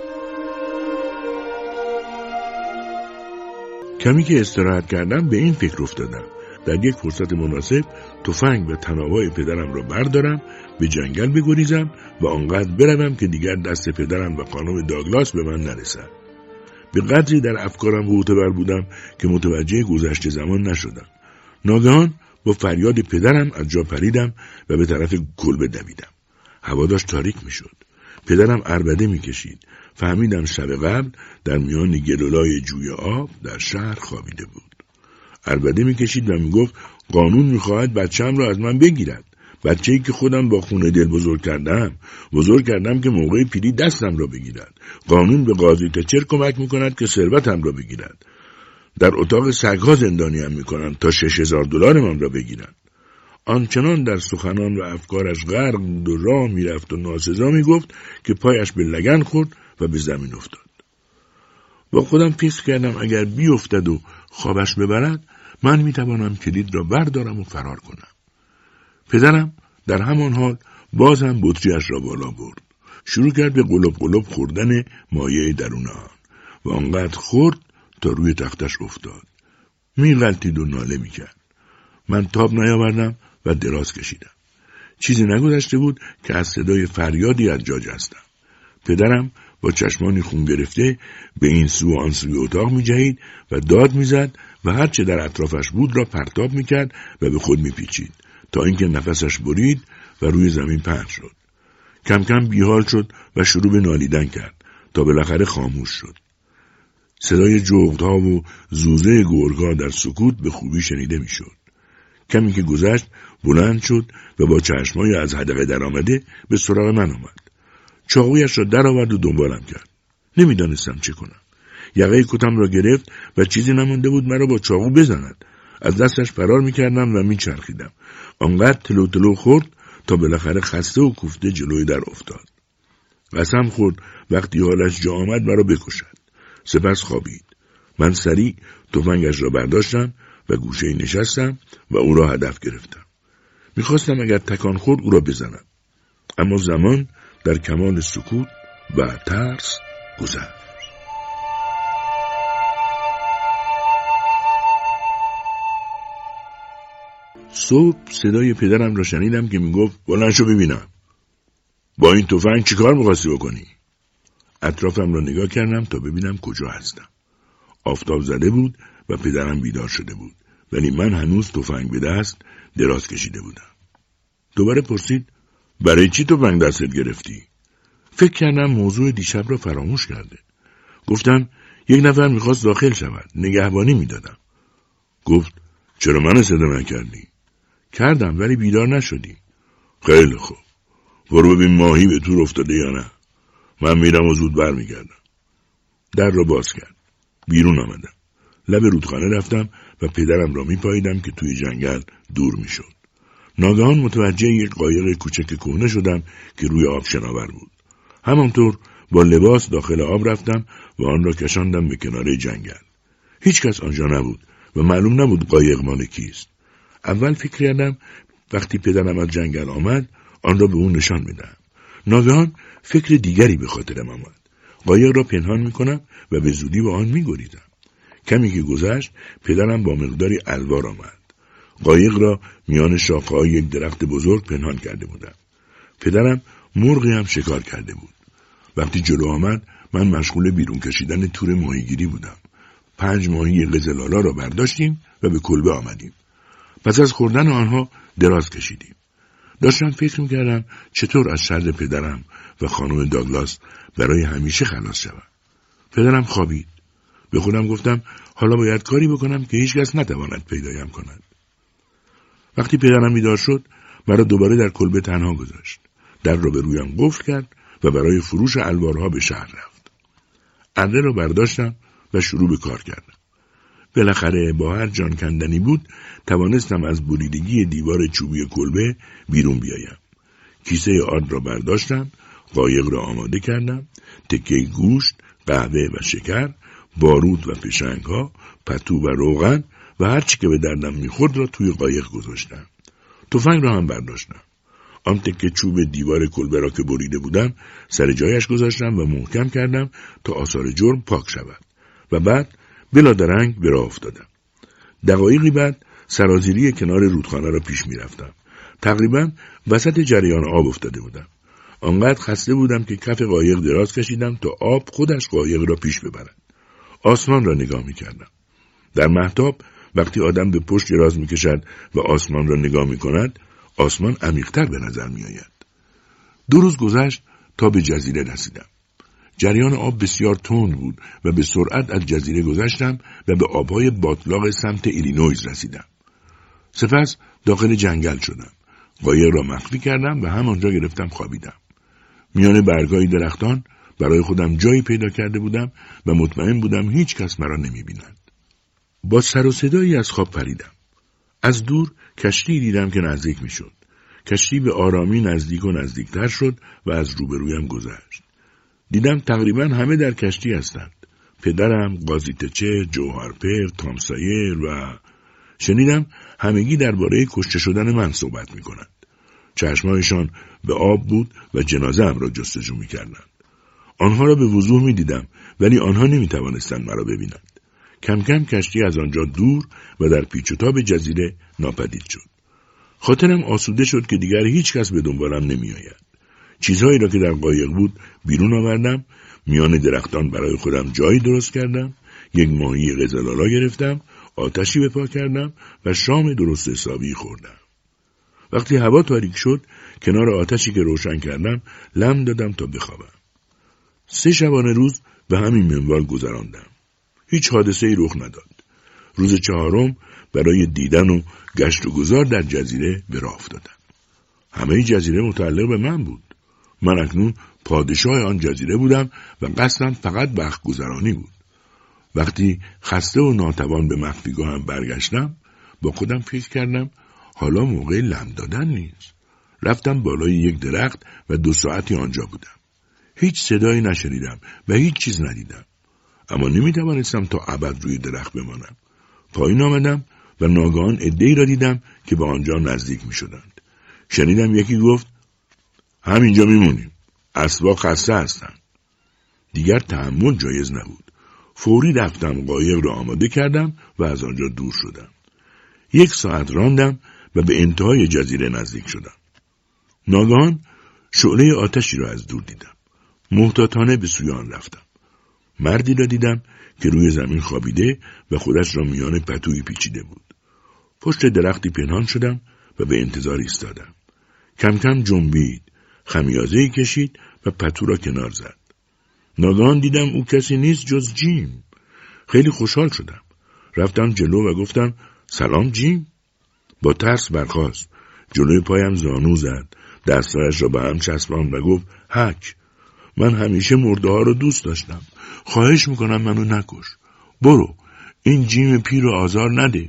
A: کمی که استراحت کردم به این فکر افتادم. در یک فرصت مناسب تفنگ و تنابای پدرم را بردارم به جنگل بگریزم و آنقدر بروم که دیگر دست پدرم و خانم داگلاس به من نرسد. به قدری در افکارم معتبر بودم که متوجه گذشته زمان نشدم. ناگهان با فریاد پدرم از جا پریدم و به طرف کلبه دویدم. هوا داشت تاریک می‌شد. پدرم اربده می‌کشید. فهمیدم شب قبل در میان گلولای جوی آب در شهر خوابیده بود. اربده می‌کشید و می‌گفت قانون می‌خواهد بچم را از من بگیرد. بچه ای که خودم با خونه دل بزرگ کردم بزرگ کردم که موقع پیری دستم را بگیرد. قانون به قاضی تچر کمک می‌کند که ثروتم را بگیرد. در اتاق سگها زندانیم می‌کنند تا شش هزار دلار من را بگیرند. آنچنان در سخنان و افکارش غرق و راه می‌رفت و ناسزا می‌گفت که پایش به لگن خورد و به زمین افتاد. با خودم فکر کردم اگر بیفتد و خوابش ببرد من می‌توانم کلید را بردارم و فرار کنم. پدرم در همان حال باز هم بطریش را بالا برد. شروع کرد به قلب قلب خوردن مایه درون آن و آنقدر خورد تا روی تختش افتاد. میغلطید و ناله می‌کرد. من تاب نیاوردم و دراز کشیدم. چیزی نگذشته بود که از صدای فریادی از جا جستم. پدرم با چشمانی خون گرفته به این سو و آن سوی اتاق میجهید و داد می‌زد و هرچه در اطرافش بود را پرتاب می‌کرد و به خود میپیچید تا اینکه نفسش برید و روی زمین پهن شد. کم کم بیحال شد و شروع به نالیدن کرد تا بالاخره خاموش شد. صدای جغدها و زوزه گرگها در سکوت به خوبی شنیده می‌شد. کمی که گذشت بلند شد و با چشمای از هدقه درآمده به سراغ من آمد. چاقویش را درآورد و دنبالم کرد. نمی‌دانستم چه کنم. یقه کتم را گرفت و چیزی نمانده بود مرا با چاقو بزند. از دستش فرار می‌کردم و میچرخیدم. آنقدر تلو تلو خورد تا بالاخره خسته و کوفته جلوی در افتاد. قسم خورد وقتی حالش جا آمد مرا بکشد. سپس خوابید. من سریع تفنگش را برداشتم و گوشه نشستم و او را هدف گرفتم. می‌خواستم اگر تکان خورد او را بزنم. اما زمان در کمال سکوت و ترس گذشت. صبح صدای پدرم را شنیدم که می‌گفت بلند شو ببینم. با این تفنگ چیکار می‌خواستی بکنی? اطرافم را نگاه کردم تا ببینم کجا هستم. آفتاب زده بود و پدرم بیدار شده بود. ولی من هنوز تفنگ به دست دراز کشیده بودم. دوباره پرسید برای چی تفنگ دستت گرفتی؟ فکر کردم موضوع دیشب را فراموش کرده. گفتم یک نفر می‌خواست داخل شود نگهبانی می‌دادم. گفت چرا من صدا نکردی؟ کردم ولی بیدار نشدی. خیلی خوب. برو ببین ماهی به تور افتاده یا نه. من میرم و زود برمیگردم. در را باز کرد. بیرون آمدم. لب رودخانه رفتم و پدرم را میپاییدم که توی جنگل دور می‌شد. ناگهان متوجه یک قایق کوچک کهنه شدم که روی آب شناور بود. همانطور با لباس داخل آب رفتم و آن را کشاندم به کنار جنگل. هیچ کس آنجا نبود و معلوم نبود قایق مال کیست. اول فکر کردم وقتی پدرم از جنگل آمد آن را به او نشان بدم ناگهان فکر دیگری به خاطرم آمد. قایق را پنهان می‌کنم و به زودی به آن میگریزم. کمی که گذشت پدرم با مقداری الوار آمد. قایق را میان شاخه های یک درخت بزرگ پنهان کرده بودم. پدرم مرغی هم شکار کرده بود. وقتی جلو آمد من مشغول بیرون کشیدن تور ماهیگیری بودم. پنج ماهی قزلالا را برداشتیم و به کلبه آمدیم. پس از خوردن آنها دراز کشیدیم. داشتم فکر می‌کردم چطور از شر پدرم و خانم داگلاس برای همیشه خلاص شوم. پدرم خوابید. به خودم گفتم حالا باید کاری بکنم که هیچکس نتواند پیدایم کند. وقتی پدرم بیدار شد مرا دوباره در کلبه تنها گذاشت. در را به رویم قفل کرد و برای فروش الوارها به شهر رفت. اره را برداشتم و شروع به کار کردم. بالاخره با هر جان کندنی بود توانستم از بریدگی دیوار چوبی کلبه بیرون بیایم. کیسه آرد را برداشتم قایق را آماده کردم تکه گوشت قهوه و شکر بارود و پشنگ ها پتو و روغن و هرچی که به دردم می‌خورد را توی قایق گذاشتم. تفنگ را هم برداشتم. آن تکه چوب دیوار کلبه را که بریده بودم سر جایش گذاشتم و محکم کردم تا آثار جرم پاک شود و بعد بلا درنگ به راه افتادم. دقایقی بعد سرازیری کنار رودخانه را پیش می‌رفتم. تقریبا وسط جریان آب افتاده بودم. آنقدر خسته بودم که کف قایق دراز کشیدم تا آب خودش قایق را پیش ببرد. آسمان را نگاه می کردم. در مهتاب وقتی آدم به پشت دراز می کشد و آسمان را نگاه می کند آسمان عمیقتر به نظر می آید. دو روز گذشت تا به جزیره رسیدم. جریان آب بسیار تند بود و به سرعت از جزیره گذشتم و به آبهای باتلاق سمت ایلینویز رسیدم. سپس داخل جنگل شدم. قایق را مخفی کردم و همانجا گرفتم خوابیدم. میان برگای درختان برای خودم جایی پیدا کرده بودم و مطمئن بودم هیچ کس مرا نمی بیند. با سر و صدایی از خواب پریدم. از دور کشتی دیدم که نزدیک می شد. کشتی به آرامی نزدیک و نزدیکتر شد و از روبرویم گذشت. دیدم تقریبا همه در کشتی هستند. پدرم، قاضیتچه، جوهرپر، تامسایر و شنیدم همگی درباره کشته شدن من صحبت می کنند. چشمهایشان به آب بود و جنازه هم را جستجو می کردند. آنها را به وضوح می دیدم ولی آنها نمی توانستند مرا ببینند. کم کم کشتی از آنجا دور و در پیچ و تاب جزیره ناپدید شد. خاطرم آسوده شد که دیگر هیچ کس به دنبالم نمی آید. چیزهایی را که در قایق بود بیرون آوردم میان درختان برای خودم جایی درست کردم یک ماهی قزلالا گرفتم آتشی به پا کردم و شام درست حسابی خوردم وقتی هوا تاریک شد کنار آتشی که روشن کردم لم دادم تا بخوابم سه شبانه روز به همین منوال گذراندم هیچ حادثه ای رخ نداد روز چهارم برای دیدن و گشت و گذار در جزیره به راه افتادم همه جزیره متعلق به من بود من اکنون پادشاه آن جزیره بودم و قصدم فقط وقت گذرانی بود. وقتی خسته و ناتوان به مخفیگاهم برگشتم با خودم فکر کردم حالا موقع لم دادن نیست. رفتم بالای یک درخت و دو ساعتی آنجا بودم. هیچ صدایی نشنیدم و هیچ چیز ندیدم. اما نمی توانستم تا ابد روی درخت بمانم. پایین آمدم و ناگهان عدهای را دیدم که به آنجا نزدیک می شدند. شنیدم یکی گفت همینجا میمونیم. اسبا خسته هستن. دیگر تحمل جایز نبود. فوری رفتم قایق را آماده کردم و از آنجا دور شدم. یک ساعت راندم و به انتهای جزیره نزدیک شدم. ناگهان شعله آتشی را از دور دیدم. محتاطانه به سوی آن رفتم. مردی را دیدم که روی زمین خوابیده و خودش را میان پتوی پیچیده بود. پشت درختی پنهان شدم و به انتظار ایستادم. کم کم جنبید خمیازه کشید و پتو را کنار زد. ناگهان دیدم او کسی نیست جز جیم. خیلی خوشحال شدم. رفتم جلو و گفتم سلام جیم. با ترس برخاست. جلوی پایم زانو زد. دستایش را به هم چسبان و گفت هک. من همیشه مرده ها رو دوست داشتم. خواهش می‌کنم منو نکش. برو. این جیم پیر رو آزار نده.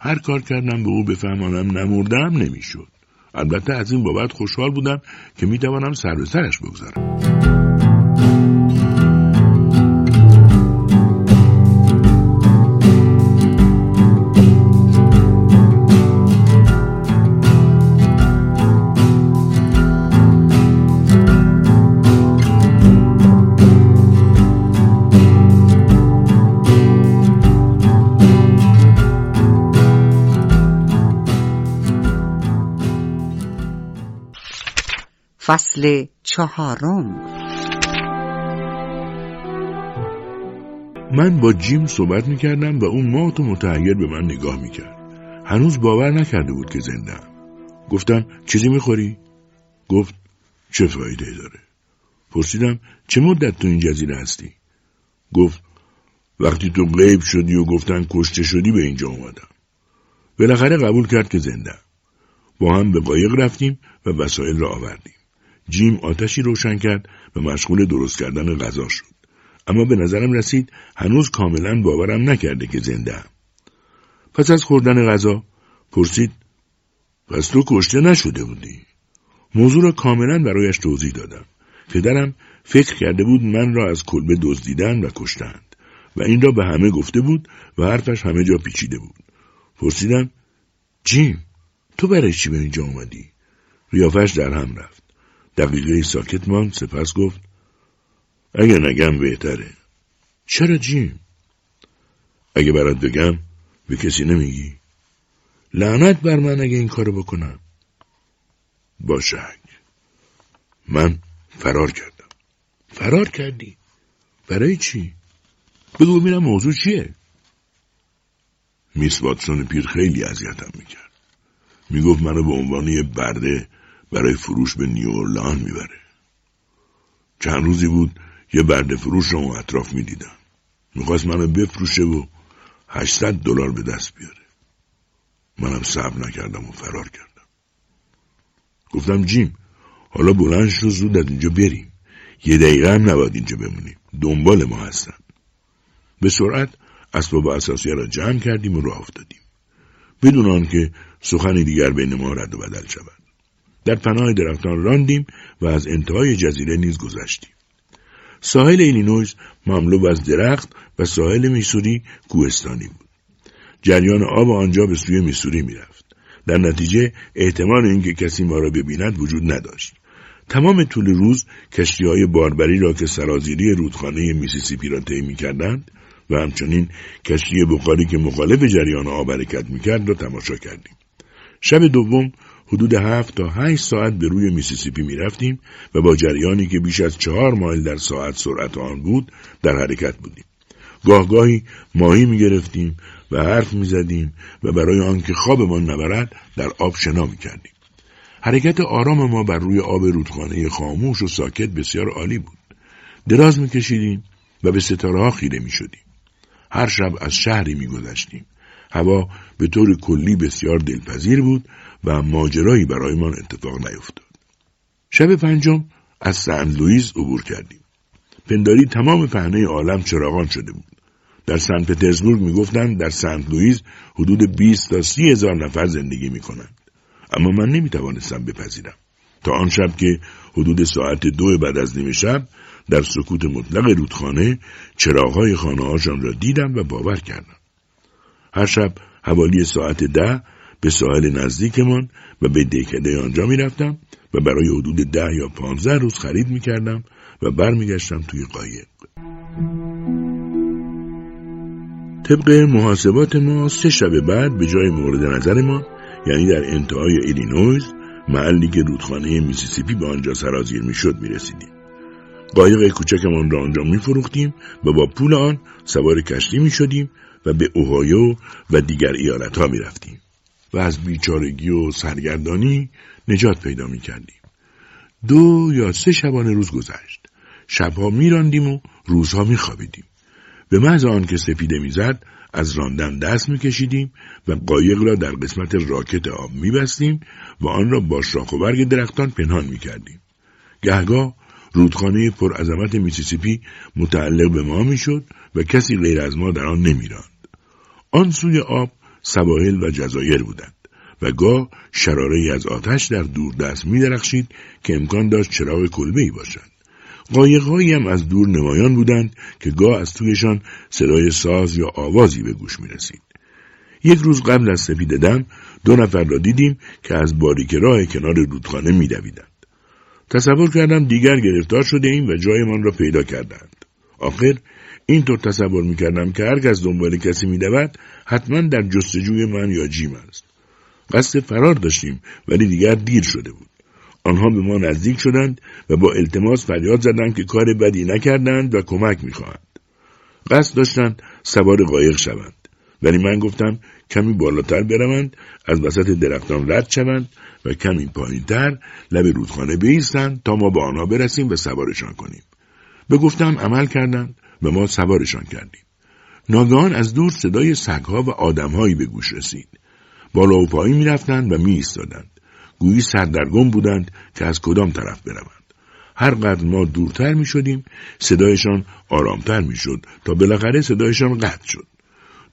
A: هر کار کردم به او بفهمانم نمردم نمی‌شد. البته از این بابت خوشحال بودم که می‌توانم سر به سرش بگذارم
B: فصل چهارم
A: من با جیم صحبت می‌کردم و اون مات و متحیر به من نگاه می‌کرد هنوز باور نکرده بود که زنده گفتم چیزی می‌خوری؟ گفت چه فایده داره؟ پرسیدم چه مدت تو این جزیره هستی؟ گفت وقتی تو غیب شدی و گفتن کشته شدی به اینجا اومدم بالاخره قبول کرد که زنده با هم به قایق رفتیم و وسایل را آوردیم جیم آتشی روشن کرد و مشغول درست کردن غذا شد. اما به نظرم رسید هنوز کاملا باورم نکرده که زنده هم. پس از خوردن غذا پرسید پس تو کشته نشده بودی؟ موضوع را کاملا برایش توضیح دادم. پدرم فکر کرده بود من را از کلبه دزدیدن و کشتند و این را به همه گفته بود و حرفش همه جا پیچیده بود. پرسیدم جیم تو برای چی به اینجا اومدی؟ ریافش در هم رفت. دقیقه ساکت ماند. سپس گفت اگه نگم بهتره. چرا جیم؟ اگه برات بگم به کسی نمیگی؟ لعنت بر من اگه این کارو بکنم. باشک من فرار کردم. فرار کردی؟ برای چی؟ بگو ببینم موضوع چیه. میس واتسون پیر خیلی اذیتم می‌کرد. می‌گفت منو به عنوان یه برده برای فروش به نیورلان می‌بره. چند روزی بود یه برده فروش رو اطراف می‌دیدم. می‌خواست منو بفروشه و هشتصد دلار به دست بیاره. منم صبر نکردم و فرار کردم. گفتم جیم حالا بلند شو زود از اینجا بریم. یه دقیقه هم نباید اینجا بمونیم. دنبال ما هستن. به سرعت اسباب اثاثیه را جمع کردیم و راه افتادیم. بدون آنکه سخنی دیگر بین ما رد و بدل شود. در پناه درختان راندیم و از انتهای جزیره نیز گذشتیم. ساحل ایلینویز مملو از درخت و ساحل میسوری کوهستانی بود. جریان آب آنجا به سوی میسوری می‌رفت. در نتیجه احتمال اینکه کسی ما را ببیند وجود نداشت. تمام طول روز کشتی های باربری را که سرازیری رودخانه میسیسیپی را طی می‌کردند و همچنین کشتی بخاری که مخالف جریان آب حرکت می‌کرد را تماشا کردیم. شب دوم حدود هفت تا هشت ساعت به روی میسیسیپی می‌رفتیم و با جریانی که بیش از چهار مایل در ساعت سرعت آن بود در حرکت بودیم. گاهگاهی ماهی می‌گرفتیم و حرف می‌زدیم و برای آنکه خوابمان نبرد در آب شنا می‌کردیم. حرکت آرام ما بر روی آب رودخانه خاموش و ساکت بسیار عالی بود. دراز میکشیدیم و به ستاره ها خیره می‌شدیم. هر شب از شهری میگذشتیم. هوا به طور کلی بسیار دلپذیر بود و ماجرایی برایمان اتفاق نیفتاد. شب پنجم از سن لوئیس عبور کردیم. پنداری تمام پهنه عالم چراغان شده بود. در سن پترزبورگ می‌گفتند در سنت لوئیس حدود 20 تا سی هزار نفر زندگی می‌کنند. اما من نمی‌توانستم بپذیرم. تا آن شب که حدود ساعت دو بعد از نیمه شب در سکوت مطلق رودخانه چراغهای خانه را دیدم و باور کردم. هر شب حوالی ساعت ده به ساحل نزدیکمان و به دکده آنجا می‌رفتم و برای حدود ده یا پانزده روز خرید می‌کردم و برمیگشتم توی قایق. طبق محاسبات ما سه شب بعد به جای مورد نظر ما یعنی در انتهای ایلینویز محلی که رودخانه میسیسیپی به آنجا سرازیر می‌شد می‌رسیدیم. قایق کوچکمان را آنجا میفروختیم و با پول آن سوار کشتی می‌شدیم و به اوهایو و دیگر ایالت ها می رفتیم و از بیچارگی و سرگردانی نجات پیدا می کردیم. دو یا سه شبانه روز گذشت. شبها می راندیم و روزها می خوابیدیم. به محض آن که سپیده می‌زد از راندن دست میکشیدیم و قایق را در قسمت راکت آب میبستیم و آن را با شاخ و برگ درختان پنهان می‌کردیم گهگاه رودخانه پر عظمت میسیسیپی متعلق به ما می‌شد و کسی غیر از ما در آن نمیراند آن سوی آب سواحل و جزایر بودند و گاه شراره از آتش در دور دست می درخشید که امکان داشت چراغ کلبه ای باشند. قایقهایی هم از دور نمایان بودند که گاه از تویشان صدای ساز یا آوازی به گوش می رسید. یک روز قبل از سپید دم دو نفر را دیدیم که از باریک راه کنار رودخانه می دویدند. تصور کردم دیگر گرفتار شده ایم و جایمان را پیدا کردند. آخر اینطور تصور می‌کردم که هر کس دنبال کسی میدود حتما در جستجوی من یا جیم است قصد فرار داشتیم ولی دیگر دیر شده بود آنها به ما نزدیک شدند و با التماس فریاد زدند که کار بدی نکردند و کمک می‌خواهند. قصد داشتند سوار قایق شوند. ولی من گفتم کمی بالاتر بروند از وسط درختان رد شوند و کمی پایینتر لب رودخانه بیستند تا ما به آنها برسیم و سوارشان کنیم. به گفتم عمل کردند و ما سوارشان کردیم. ناگهان از دور صدای سگها و آدمهایی به گوش رسید. بالا و پایین می‌رفتند و می ایستادند. گویی سردرگم بودند که از کدام طرف بروند. هر قدر ما دورتر می شدیم صدایشان آرامتر می شد تا بالاخره صدایشان قطع شد.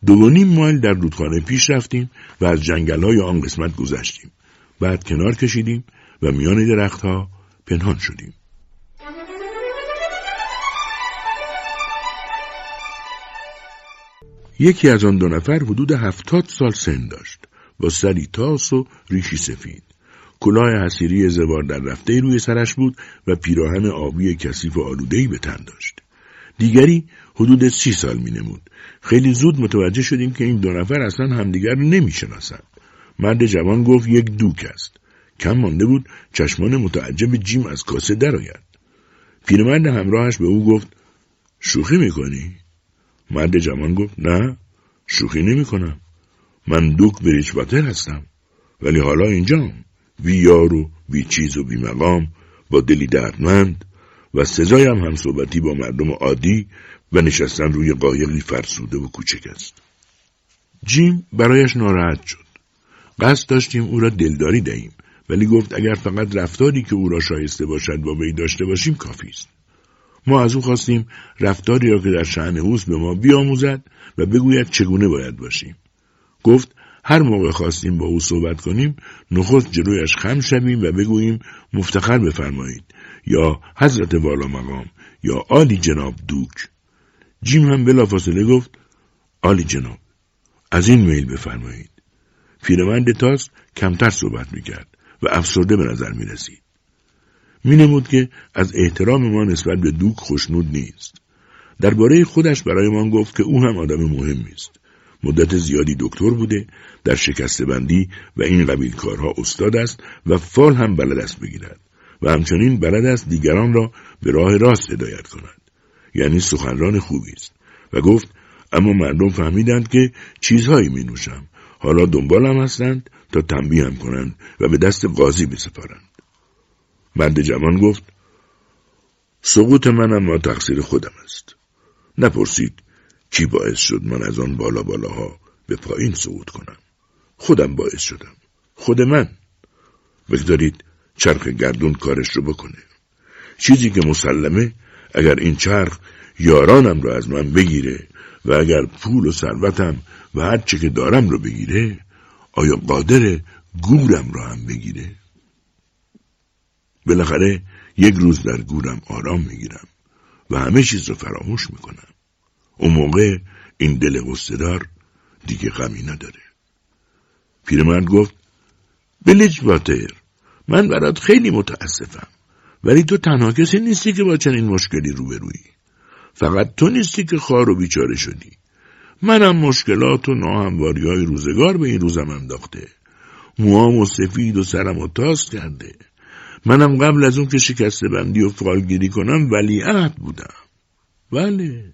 A: دو نیم مایل در رودخانه پیش رفتیم و از جنگل های آن قسمت گذشتیم. بعد کنار کشیدیم و میان درختها پنهان شدیم. یکی از آن دو نفر حدود هفتاد سال سن داشت با سری تاس و ریشی سفید کلاه حسیری زوار در رفته روی سرش بود و پیراهن آبی کثیف و آلودهای به تن داشت دیگری حدود سی سال می نمود. خیلی زود متوجه شدیم که این دو نفر اصلا همدیگر نمی شناسند. مرد جوان گفت یک دوک است. کم مانده بود چشمان متعجب جیم از کاسه درآید. پیرمرد همراهش به او گفت شوخی می‌کنی؟ مرد جوان گفت نه شوخی نمی کنم. من دوک بریچ هستم. ولی حالا اینجام. بی یار و بی چیز و بی مقام با دلی دردمند و سزایم هم صحبتی با مردم عادی و نشستن روی قایقی فرسوده و کوچک است. جیم برایش ناراحت شد. قصد داشتیم او را دلداری دهیم ولی گفت اگر فقط رفتاری که او را شایسته باشد با وی داشته باشیم کافی است. ما از او خواستیم رفتاری را که در شعن اوست به ما بیاموزد و بگوید چگونه باید باشیم. گفت هر موقع خواستیم با او صحبت کنیم نخست جلویش خم شویم و بگوییم مفتخر بفرمایید. یا حضرت والا مقام یا عالی جناب دوک. جیم هم بلافاصله گفت عالی جناب از این میل بفرمایید. پیرمرد تاس کمتر صحبت می‌کرد و افسرده به نظر می رسید. می نمود که از احترام ما نسبت به دوک خوشنود نیست. درباره خودش برایمان گفت که او هم آدم مهمی است. مدت زیادی دکتر بوده در شکست بندی و این قبیل کارها استاد است و فال هم بلد است بگیرد و همچنین بلد است دیگران را به راه راست هدایت کند یعنی سخنران خوبی است و گفت اما مردم فهمیدند که چیزهایی می نوشم حالا دنبالم هستند تا تنبیه هم کنند و به دست قاضی بسپارند مرد جوان گفت سقوط من اما تقصیر خودم است. نپرسید کی باعث شد من از آن بالا بالاها به پایین سقوط کنم. خودم باعث شدم. خود من. بگذارید چرخ گردون کارش رو بکنه. چیزی که مسلمه اگر این چرخ یارانم رو از من بگیره و اگر پول و ثروتم و هر چه که دارم رو بگیره آیا قادر گورم رو هم بگیره؟ بالاخره یک روز در گورم آرام می‌گیرم و همه چیز رو فراموش می‌کنم. اون موقع این دل غصهدار دیگه غمی نداره. پیرمرد گفت بلیج واتر من برات خیلی متاسفم ولی تو تنها کسی نیستی که با چنین مشکلی روبرویی. فقط تو نیستی که خار و بیچاره شدی. منم مشکلات و ناهمواری های روزگار به این روزم انداخته. موام و سفید و سرم و تاست کرده. منم قبل از اون که شکسته بندی و فالگیری کنم ولی عهد بودم. بله.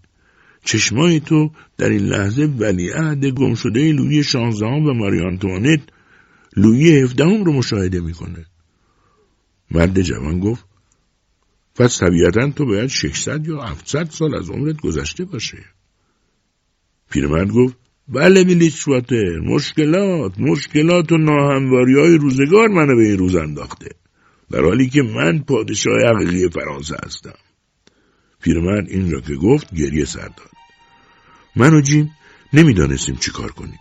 A: چشمای تو در این لحظه ولیعهد گم شده لویی شانزدهم و ماری آنتوانت لویی هفدهم رو مشاهده می‌کنه. مرد جوان گفت پس طبیعتا تو باید 600 یا 700 سال از عمرت گذشته باشه. پیرمرد گفت بله واتر مشکلات مشکلات و ناهمواری های روزگار منو به این روز انداخته. در حالی که من پادشاه حقیقی فرانسه هستم. پیرمرد این را که گفت گریه سر داد. من و جیم نمی‌دانستیم چی کار کنیم.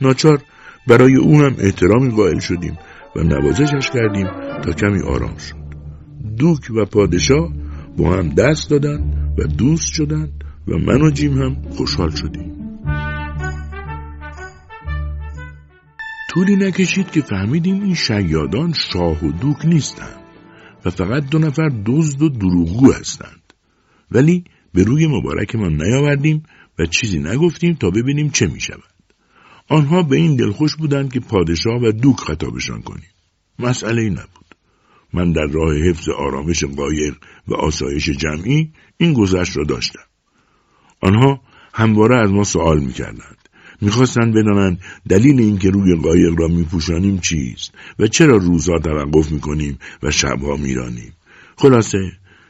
A: ناچار برای او هم احترامی قائل شدیم و نوازشش کردیم تا کمی آرام شد. دوک و پادشاه با هم دست دادند و دوست شدند و من و جیم هم خوشحال شدیم. طولی نکشید که فهمیدیم این شیادان شاه و دوک نیستند و فقط دو نفر دزد و دروغگو هستند ولی به روی مبارکمان نیاوردیم و چیزی نگفتیم تا ببینیم چه می شود. آنها به این دلخوش بودند که پادشاه و دوک خطابشان کنیم. مسئله ای نبود. من در راه حفظ آرامش قایق و آسایش جمعی این گذشت را داشتم. آنها همواره از ما سوال می‌کردند. می‌خواستند بدانند دلیل اینکه روی قایق را میپوشانیم چیست و چرا روزها توقف می‌کنیم و شبها میرانیم. خلاصه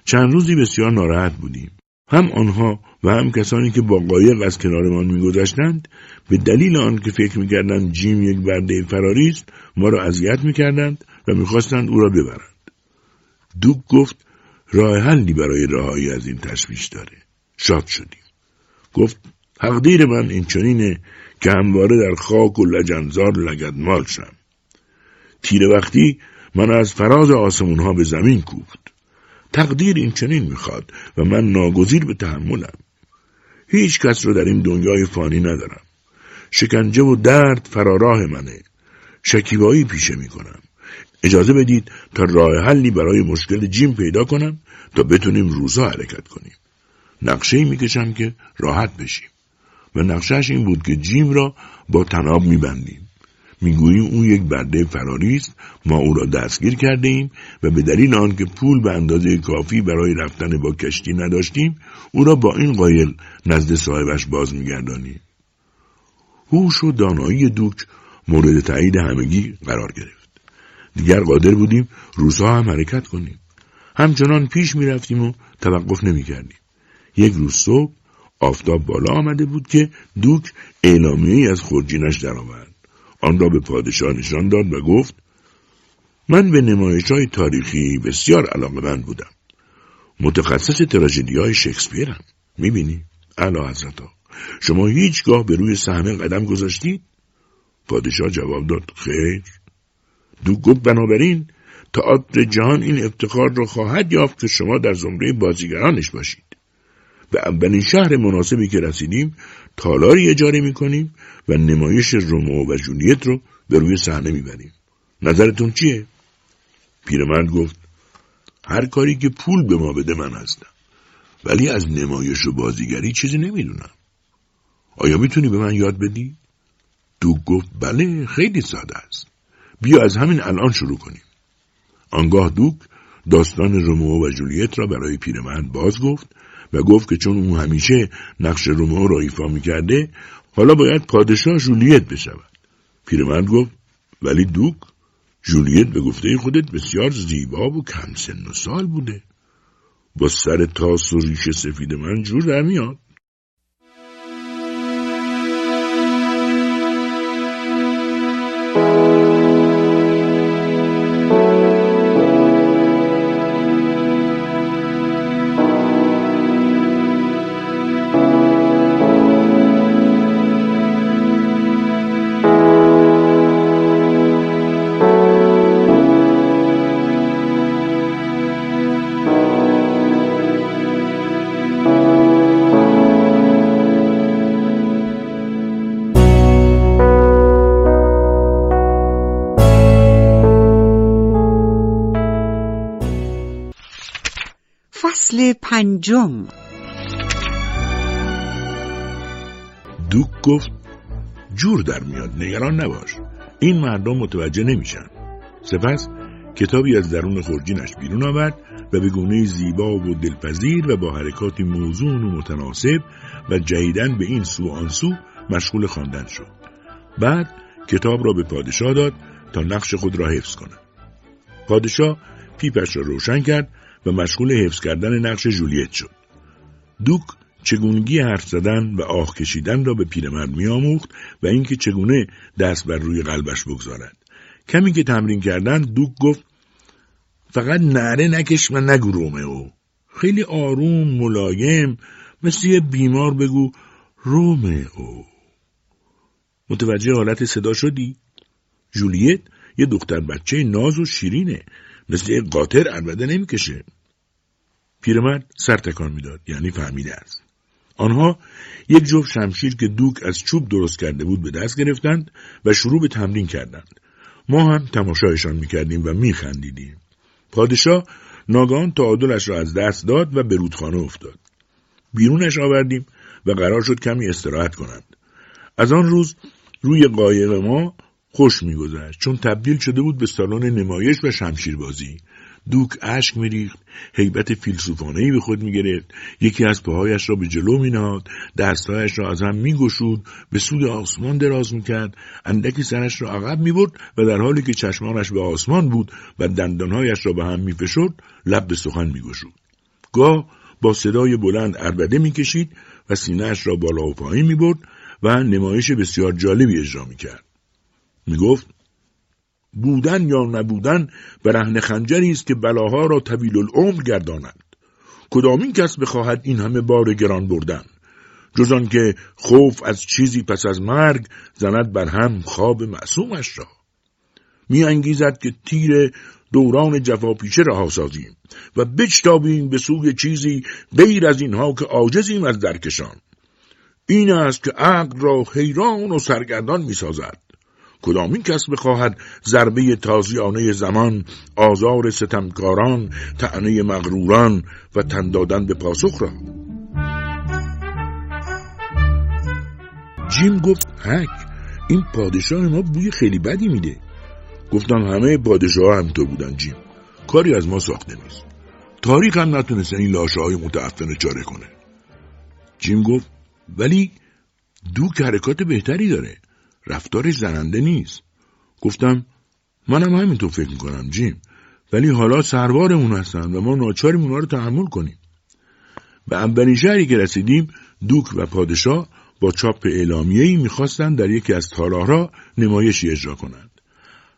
A: چند روزی بسیار ناراحت بودیم. هم آنها و هم کسانی که با قایق از کنارمان میگذشتند به دلیل آن که فکر می‌کردند جیم یک برده فراری است ما را اذیت می‌کردند و می‌خواستند او را ببرند دوک گفت راه حلی برای رهایی از این تشویش داره شاد شدیم گفت تقدیر من این چنینه که همواره در خاک و لجنزار لگدمال شم. تیر وقتی من از فراز آسمون ها به زمین کوفت. تقدیر این چنین می‌خواد و من ناگزیر به تحملم. هیچ کس رو در این دنیای فانی ندارم. شکنجه و درد فراراه منه. شکیبایی پیشه می‌کنم. اجازه بدید تا راه حلی برای مشکل جیم پیدا کنم تا بتونیم روزا حرکت کنیم. نقشه می‌کشم که راحت بشیم. و نقشهش این بود که جیم را با تناب میبندیم. می‌گوییم اون یک برده فراری است ما او را دستگیر کرده ایم و به دلیل آنکه پول به اندازه کافی برای رفتن با کشتی نداشتیم او را با این قایل نزد صاحبش باز میگردانیم. هوش و دانایی دوک مورد تایید همگی قرار گرفت. دیگر قادر بودیم روزها هم حرکت کنیم. همچنان پیش می‌رفتیم و توقف نمی‌کردیم. یک روز صبح آفتاب بالا آمده بود که دوک اعلامیه از خورجینش درآورد آن را به پادشاه نشان داد و گفت من به نمایش های تاریخی بسیار علاقه من بودم. متخصص تراژدی های شکسپیرم. می‌بینی؟ علا حضرتا. شما هیچگاه به روی صحنه قدم گذاشتید؟ پادشاه جواب داد خیر. دو گفت بنابراین تئاتر جهان این افتخار را خواهد یافت که شما در زمره بازیگرانش باشید. به اولین شهر مناسبی که رسیدیم تالاری اجاره می‌کنیم و نمایش رومو و جولیت رو به روی صحنه می‌بریم. نظرتون چیه؟ پیرمرد گفت هر کاری که پول به ما بده من هستم. ولی از نمایش و بازیگری چیزی نمی‌دونم. آیا می‌تونی به من یاد بدی؟ دوک گفت بله خیلی ساده است. بیا از همین الان شروع کنیم. آنگاه دوک داستان رومو و جولیت را برای پیرمرد باز گفت و گفت که چون او همیشه نقش رومئو را ایفا می‌کرده حالا باید پادشاه جولیت بشود. پیرمرد گفت ولی دوک جولیت به گفته خودت بسیار زیبا و کم سن و سال بوده. با سر تاس و ریش سفید من جور در میاد.
B: پنجم.
A: دوک گفت جور در میاد نگران نباش. این مردم متوجه نمیشن. سپس کتابی از درون خورجینش بیرون آورد و به گونه زیبا و دلپذیر و با حرکاتی موزون و متناسب و جهیدن به این سو آن سو مشغول خواندن شد. بعد کتاب را به پادشاه داد تا نقش خود را حفظ کند. پادشاه پیپش را روشن کرد و مشغول حفظ کردن نقش جولیت شد. دوک چگونگی حرف زدن و آه کشیدن را به پیرمرد میآموخت و اینکه چگونه دست بر روی قلبش بگذارد. کمی که تمرین کردن دوک گفت فقط نره نکش و نگو رومئو. خیلی آروم ملایم مثل یه بیمار بگو رومئو. متوجه حالت صدا شدی؟ جولیت یه دختر بچه ناز و شیرینه مثل یه قاطر البته نمی‌کشه پیرمرد سر تکان می‌داد یعنی فهمیده است. آنها یک جفت شمشیر که دوک از چوب درست کرده بود به دست گرفتند و شروع به تمرین کردند. ما هم تماشایشان می‌کردیم و میخندیدیم. پادشاه ناگهان تعادلش را از دست داد و به رودخانه افتاد. بیرونش آوردیم و قرار شد کمی استراحت کنند. از آن روز روی قایق ما خوش میگذشت چون تبدیل شده بود به سالن نمایش و شمشیربازی. دوک اشک میریخت. حیبت فیلسوفانهای به خود می‌گرفت. یکی از پاهایش را به جلو مینهاد. دستهایش را از هم میگشود. به سوی آسمان دراز می‌کرد. اندکی سرش را عقب می‌برد و در حالی که چشمانش به آسمان بود و دندانهایش را به هم میفشرد لب به سخن میگشود. گاه با صدای بلند اربده می‌کشید و سینهاش را بالا و پایین می‌برد و نمایش بسیار جالبی اجرا می‌کرد. می‌گفت بودن یا نبودن رهن خنجری است که بلاها را طویل العمر گرداند. کدامین کس بخواهد این همه بار گران بردن؟ جز که خوف از چیزی پس از مرگ زند بر هم خواب معصومش را. می انگیزد که تیر دوران جفاپیشه رها سازیم و بچتابیم به سوی چیزی غیر از اینها که عاجزیم از درکشان. این است که عقل را حیران و سرگردان می سازد کدامین کس بخواهد ضربه تازیانه زمان آزار ستمکاران تعنی مغروران و تن دادن به پاسخ را؟ جیم گفت هک این پادشاه ما بوی خیلی بدی میده. گفتم همه پادشاه هم تو بودن جیم. کاری از ما ساخته نیست. تاریخ هم نتونسته این لاشه های متعفن چاره کنه. جیم گفت ولی دوک حرکات بهتری داره. رفتارش زننده نیست. گفتم منم همینطور فکر می‌کنم جیم. ولی حالا سروارمون هستن و ما ناچاریم اونا رو تحمل کنیم. به اولین شهری که رسیدیم دوک و پادشاه با چاپ اعلامیه‌ای می‌خواستند در یکی از تالارها نمایشی اجرا کنند.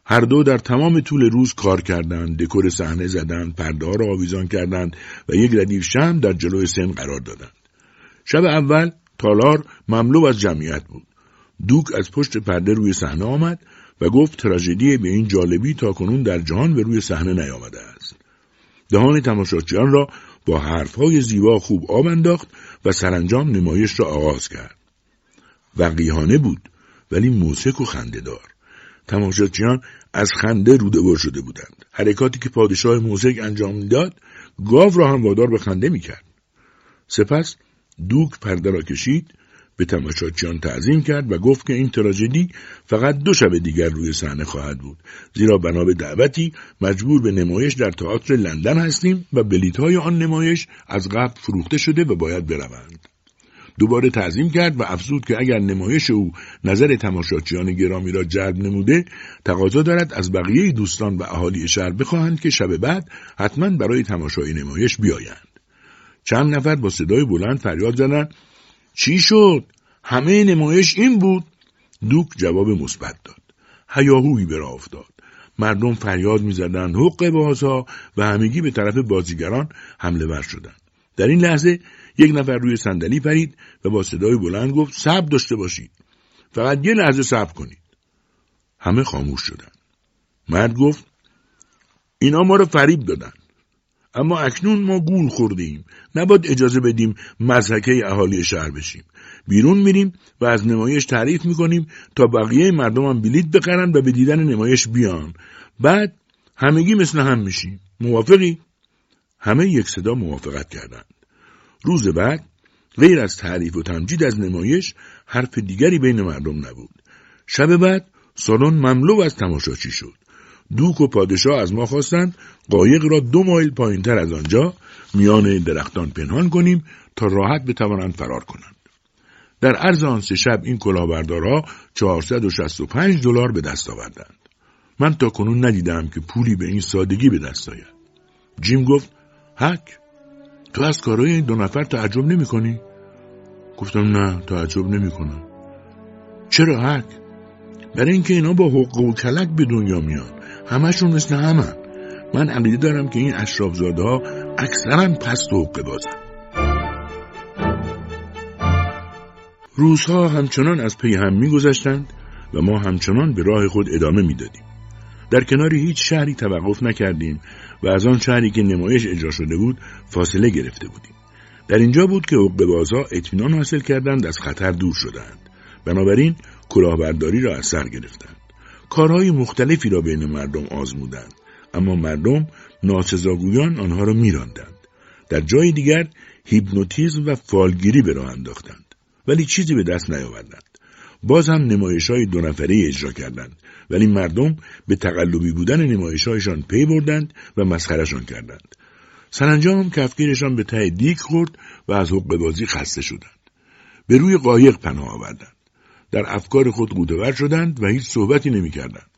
A: هر دو در تمام طول روز کار کردند دکور صحنه زدند پرده را آویزان کردند و یک ردیف شم در جلوی سن قرار دادند. شب اول تالار مملو از جمعیت بود. دوک از پشت پرده روی صحنه آمد و گفت تراژدی به این جالبی تا کنون در جهان به روی صحنه نیامده است. دهان تماشاچیان را با حرفهای زیبا خوب آب انداخت و سرانجام نمایش را آغاز کرد. وقیهانه بود ولی موسک و خنده دار. تماشاچیان از خنده روده شده بودند. حرکاتی که پادشاه موسک انجام می‌داد گاو را هم وادار به خنده می‌کرد. سپس دوک پرده را کشید به تماشاچیان تعظیم کرد و گفت که این تراژدی فقط دو شب دیگر روی صحنه خواهد بود. زیرا بنا به دعوتی مجبور به نمایش در تئاتر لندن هستیم و های آن نمایش از قبل فروخته شده و باید بروند. دوباره تعظیم کرد و افزود که اگر نمایش او نظر تماشاچیان گرامی را جلب نموده تقاضا دارد از بقیه دوستان و اهالی شهر بخواهند که شب بعد حتما برای تماشای نمایش بیایند. چند نفر با صدای بلند فریاد زدند چی شد؟ همه نمایش این بود؟ دوک جواب مثبت داد. هیاهویی به راه افتاد. مردم فریاد می‌زدند حق بازها و همگی به طرف بازیگران حمله ور شدند. در این لحظه یک نفر روی صندلی پرید و با صدای بلند گفت صبر داشته باشید. فقط یه لحظه صبر کنید. همه خاموش شدند. مرد گفت اینا ما رو فریب دادن. اما اکنون ما گول خوردیم نباید اجازه بدیم مزحکه اهالی شهر بشیم. بیرون میریم و از نمایش تعریف می‌کنیم تا بقیه مردم هم بلیت بخرن و به دیدن نمایش بیان. بعد همگی مثل هم میشیم. موافقی؟ همه یک صدا موافقت کردند. روز بعد غیر از تعریف و تمجید از نمایش حرف دیگری بین مردم نبود. شب بعد سالن مملو از تماشاچی شد. دوک و پادشاه از ما خواستند قایق را دو مایل پایین تر از آنجا میان درختان پنهان کنیم تا راحت بتوانند فرار کنند. در عرض آن سه شب این کلاهبردارها 465 دلار به دست آوردند. من تا کنون ندیدم که پولی به این سادگی به دست آید. جیم گفت هک تو از کارهای این دو نفر تعجب نمی کنی؟ گفتم نه تعجب نمی کنم. چرا هک؟ برای اینکه اینا با حقوق و کلک به دنیا میان همشون مثل همه. من عقیده دارم که این اشرافزاده ها اکثرا پست و حقه بازن. روزها همچنان از پی هم میگذشتند و ما همچنان به راه خود ادامه می‌دادیم. در کنار هیچ شهری توقف نکردیم و از آن شهری که نمایش اجرا شده بود فاصله گرفته بودیم. در اینجا بود که حقه بازها اطمینان حاصل کردند از خطر دور شدند. بنابراین کلاهبرداری را از سر گرفتند. کارهای مختلفی را بین مردم آزمودند اما مردم ناسزاگویان آنها را میراندند در جای دیگر هیپنوتیزم و فالگیری به راه انداختند ولی چیزی به دست نیاوردند باز هم نمایش های دو نفره اجرا کردند ولی مردم به تقلبی بودن نمایش هایشان پی بردند و مسخرشان کردند. سرانجام کفگیرشان به ته دیک خورد و از حق بازی خسته شدند. به روی قایق پناه آوردند. در افکار خود قوتور شدند و هیچ صحبتی نمی کردند.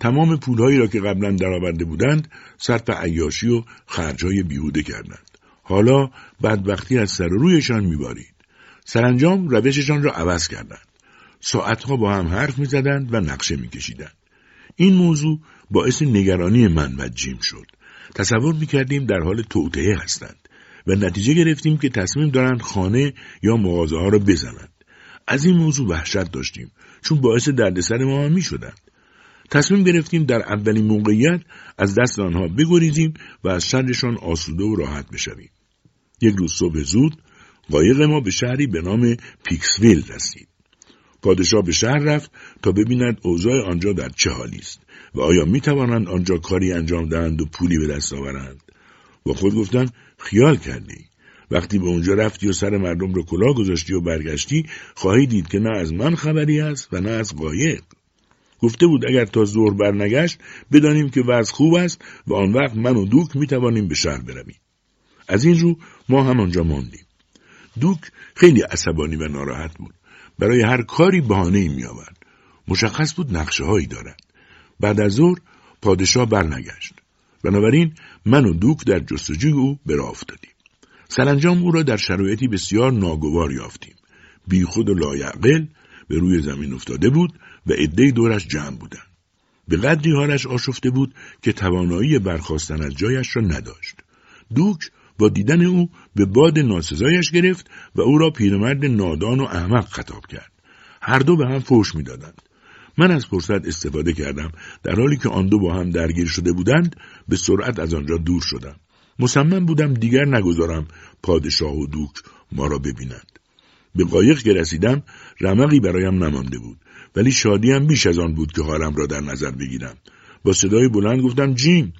A: تمام پولهایی را که قبلا درآورده بودند صرف عیاشی و خرجهای بیهوده کردند. حالا بدبختی از سر رویشان میبارید. سرانجام روششان را عوض کردند. ساعتها با هم حرف می‌زدند و نقشه میکشیدند. این موضوع باعث نگرانی من و جیم شد. تصور می‌کردیم در حال توطعه هستند و نتیجه گرفتیم که تصمیم دارند خانه یا مغازه ها را بزنند. از این موضوع وحشت داشتیم چون باعث دردسر ما هم می‌شدند. تصمیم گرفتیم در اولین موقعیت از دست آنها بگریزیم و از شرشان آسوده و راحت بشویم. یک روز صبح زود قایق ما به شهری به نام پیکسویل رسید. پادشاه به شهر رفت تا ببیند اوضاع آنجا در چه حالی است و آیا می توانند آنجا کاری انجام دهند و پولی به دست آورند با خود گفتن خیال کردی وقتی به اونجا رفتی و سر مردم رو کلاه گذاشتی و برگشتی خواهی دید که نه از من خبری است و نه از قایق گفته بود اگر تا ظهر برنگشت بدانیم که وضع خوب است و آن وقت من و دوک می توانیم به شهر برویم از این رو ما هم آنجا ماندیم دوک خیلی عصبانی و ناراحت بود برای هر کاری بهانه می آورد. مشخص بود نقشه هایی دارد. بعد از ظهر پادشاه برنگشت. بنابراین من و دوک در جستجوی او به راه. سرانجام او را در شرایطی بسیار ناگوار یافتیم. بیخود و لایعقل به روی زمین افتاده بود و عدهای دورش جمع بودند. به قدری حالش آشفته بود که توانایی برخواستن از جایش را نداشت. دوک با دیدن او به باد ناسزایش گرفت و او را پیرمرد نادان و احمق خطاب کرد. هر دو به هم فوش می‌دادند. من از فرصت استفاده کردم در حالی که آن دو با هم درگیر شده بودند به سرعت از آنجا دور شدم. مصمم بودم دیگر نگذارم پادشاه و دوک ما را ببینند. به قایق که رسیدم رمقی برایم نمانده بود ولی شادیم بیش از آن بود که حالم را در نظر بگیرم. با صدای بلند گفتم جیم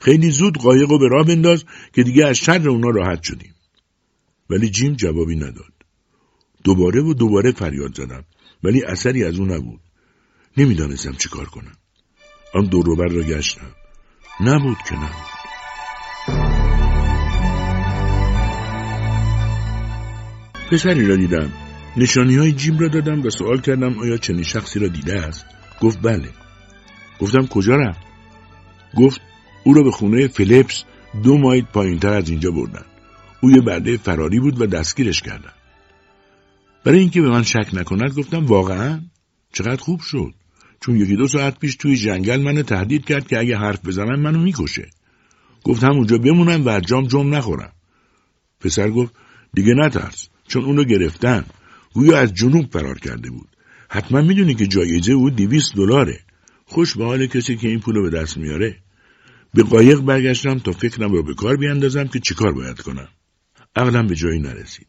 A: خیلی زود قایق رو به راه بنداز که دیگه از شر اونا راحت شدیم. ولی جیم جوابی نداد. دوباره و دوباره فریاد زدم ولی اثری از او نبود. نمی‌دانستم چی کار کنم. آن دوروبر را گشتم. نبود که نبود. پسری را دیدم. نشانی های جیم را دادم و سوال کردم آیا چنین شخصی را دیده است؟ گفت بله. گفتم کجا رفت؟ گفت او را به خونه فلیپس دو مایل پایینتر از اینجا بردن. او یه برده فراری بود و دستگیرش کردن. برای اینکه به من شک نکند گفتم واقعا چقدر خوب شد چون یکی دو ساعت پیش توی جنگل منو تهدید کرد که اگه حرف بزنم منو می‌کشه گفتم اونجا بمونم و جام جم نخورم پسر گفت دیگه نترس چون اونو گرفتن گویا از جنوب فرار کرده بود حتما می‌دونی که جایزه او دیویست دلاره خوش به حال کسی که این پولو به دست میاره به قایق برگشتم تا فکرم را به کار بیاندازم که چیکار باید کنم. عقلم به جایی نرسید.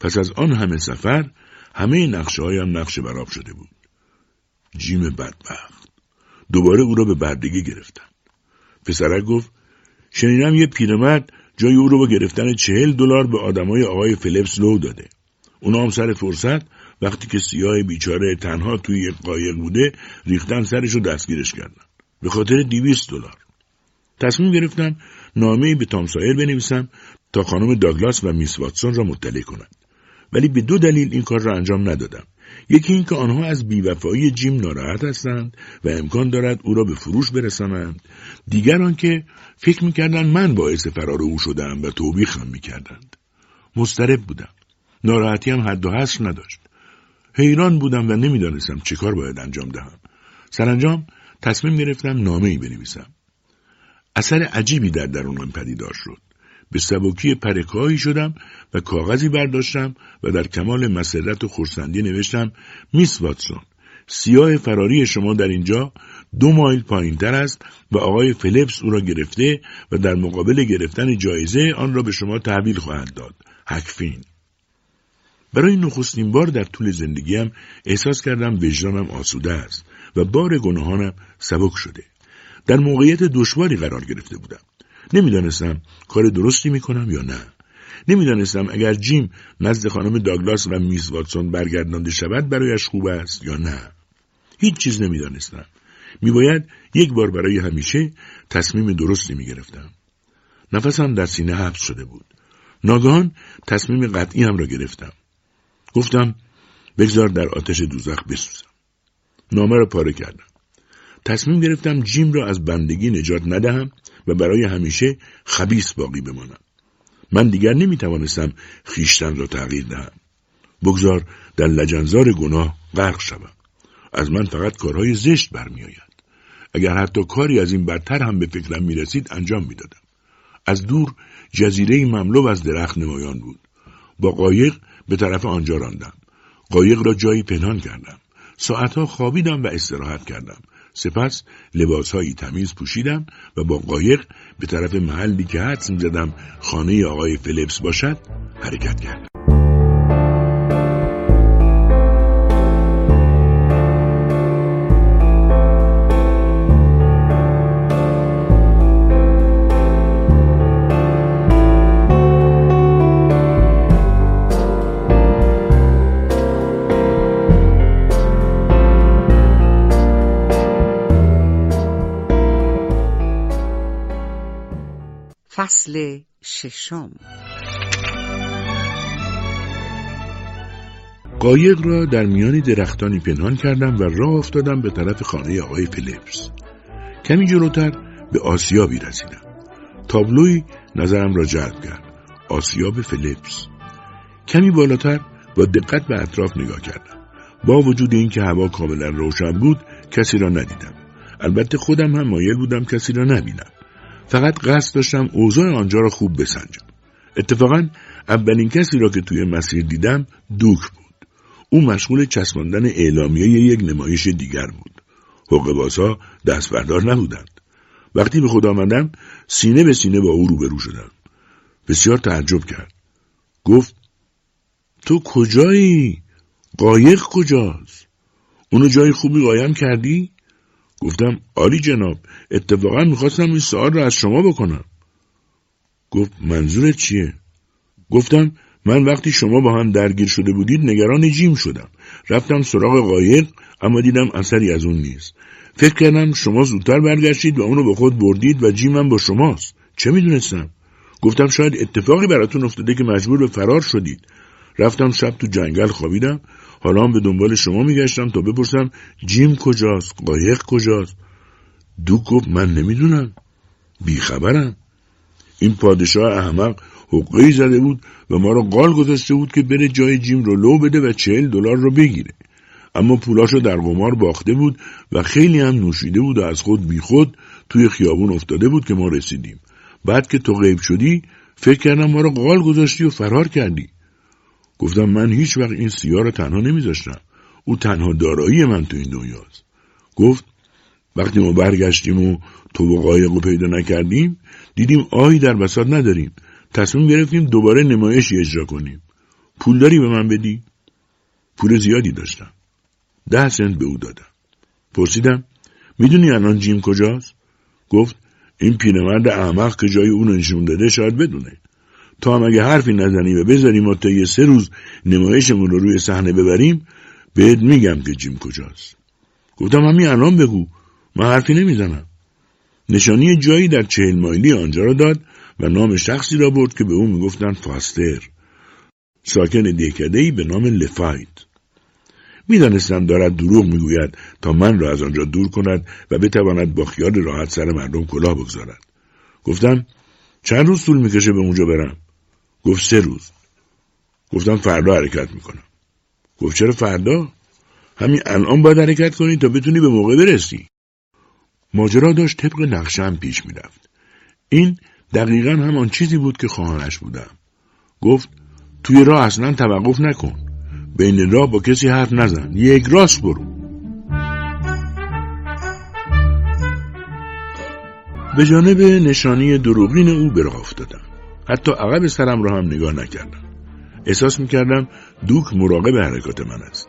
A: پس از آن همه سفر همه نقشه هایم نقشه براب شده بود. جیم بدبخت. دوباره او را به بردگی گرفتم. پسرک گفت شنیدم یه پیرمرد جای او رو با گرفتن چهل دلار به آدمای آقای فلیپس لو داده. اونا هم سر فرصت وقتی که سیاه بیچاره تنها توی یک قایق بوده ریختن سرش رو دستگیرش کردن. به خاطر دیویست دلار. تصمیم گرفتم نامه به تامسایر بنویسم تا خانم داگلاس و میس واتسون را مطلع کنند ولی به دو دلیل این کار را انجام ندادم یکی اینکه آنها از بیوفایی جیم ناراحت هستند و امکان دارد او را به فروش برسانند. دیگر آنکه فکر می‌کردند من باعث فرار او شدم و توبیخم می‌کردند. مضطرب بودم. ناراحتی هم حد و حصر نداشت. حیران بودم و نمی‌دانستم چه کار باید انجام دهم. سرانجام تصمیم گرفتم نامه ای بنویسم. اثر عجیبی در درونم پدیدار شد. به سبکی پرکاهی شدم و کاغذی برداشتم و در کمال مسرت و خورسندی نوشتم میس واتسون سیاه فراری شما در اینجا دو مایل پایین تر است و آقای فلیپس او را گرفته و در مقابل گرفتن جایزه آن را به شما تحویل خواهد داد. حکفین برای نخستین بار در طول زندگیم احساس کردم وجدانم آسوده است و بار گناهانم سبک شده. در موقعیت دشواری قرار گرفته بودم. نمی‌دانستم کار درستی می‌کنم یا نه. نمی‌دانستم اگر جیم نزد خانم داگلاس و میس واتسون برگردانده شود برایش خوب است یا نه. هیچ چیز نمی‌دانستم. میباید یک بار برای همیشه تصمیم درستی می‌گرفتم. نفسم در سینه حبس شده بود. ناگهان تصمیم قطعی هم را گرفتم. گفتم بگذار در آتش دوزخ بسوزم. نامه را پاره کردم. تصمیم گرفتم جیم را از بندگی نجات ندهم و برای همیشه خبیس باقی بمانم. من دیگر نمی توانستم خیشتن را تغییر دهم. بگذار در لجنزار گناه غرق شوم. از من فقط کارهای زشت برمیآید. اگر حتی کاری از این برتر هم به فکرم می رسید انجام می‌دادم. از دور جزیره مملو از درخت نمایان بود. با قایق به طرف آنجا راندم. قایق را جایی پنهان کردم. ساعتها خوابیدم و استراحت کردم. سپس لباسهایی تمیز پوشیدم و با قایق به طرف محلی که حدس زدم خانه آقای فلیپس باشد حرکت کردم.
B: فصل ششم.
A: قایق را در میان درختانی پنهان کردم و راه افتادم به طرف خانه آقای فلیپس کمی جلوتر به آسیابی رسیدم. تابلوی نظرم را جلب کرد. آسیاب فلیپس کمی بالاتر با دقت به اطراف نگاه کردم. با وجود اینکه هوا کاملا روشن بود کسی را ندیدم. البته خودم هم مایل بودم کسی را نبینم. فقط قصد داشتم اوضاع آنجا را خوب بسنجم اتفاقا اولین کسی را که توی مسیر دیدم دوک بود او مشغول چسباندن اعلامیه یک نمایش دیگر بود حقوق دست بردار نبودند وقتی به خود آمدم سینه به سینه با او روبرو شدم بسیار تعجب کرد گفت تو کجایی؟ قایق کجاست؟ اونو جای خوبی قایم کردی؟ گفتم آری جناب اتفاقا می‌خواستم این سوال را از شما بکنم. گفت منظورت چیه؟ گفتم من وقتی شما با هم درگیر شده بودید نگران جیم شدم. رفتم سراغ قایق اما دیدم اثری از اون نیست. فکر کردم شما زودتر برگشتید و اونو به خود بردید و جیمم با شماست. چه می‌دونستم؟ گفتم شاید اتفاقی براتون افتاده که مجبور به فرار شدید. رفتم شب تو جنگل خوابیدم. حالا هم به دنبال شما میگشتم تا بپرسم جیم کجاست قایق کجاست؟ دو گفت من نمی‌دونم. بیخبرم. این پادشاه احمق حقی زده بود و ما را قال گذاشته بود که بره جای جیم رو لو بده و چهل دلار رو بگیره. اما پولاشو در قمار باخته بود و خیلی هم نوشیده بود و از خود بیخود توی خیابون افتاده بود که ما رسیدیم. بعد که تو غیب شدی فکر کردم ما را قال گذاشتی و فرار کردی. گفتم من هیچ وقت این سیاه را تنها نمیذاشتم. او تنها دارایی من تو این دنیاست. گفت وقتی ما برگشتیم و تو و قایق رو پیدا نکردیم دیدیم آهی در بساط نداریم. تصمیم گرفتیم دوباره نمایشی اجرا کنیم. پول داری به من بدی؟ پول زیادی داشتم. ده سنت به او دادم. پرسیدم می‌دونی الان جیم کجاست؟ گفت این پیرمرد احمق که جای اون نشون داده شاید بدونه. تا هم اگه حرفی نزنی و بذاریم ما تا یه سه روز نمایشمون رو روی صحنه ببریم بهت میگم که جیم کجاست. گفتم همین الان بگو. من حرفی نمی‌زنم. نشانی جایی در چهل مایلی آنجا را داد و نام شخصی را برد که به او می‌گفتند فاستر. ساکن دهکده به نام لفایت. می‌دانستم دارد دروغ می‌گوید تا من را از آنجا دور کند و بتواند با خیال راحت سر مردم کلاه بگذارد. گفتم چند روز طول می‌کشه به اونجا برم؟ گفت سه روز. گفتم فردا حرکت می‌کنم. گفت چرا فردا؟ همین الان باید حرکت کنی تا بتونی به موقع برسی. ماجرا داشت طبق نقشم پیش می‌رفت. این دقیقا همان چیزی بود که خواهانش بودم. گفت توی راه اصلا توقف نکن. بین راه با کسی حرف نزن. یک راست برو. به جانب نشانی دروغین او به راه افتادم. حتی عقب سرم را هم نگاه نکردم احساس می‌کردم دوک مراقب حرکات من است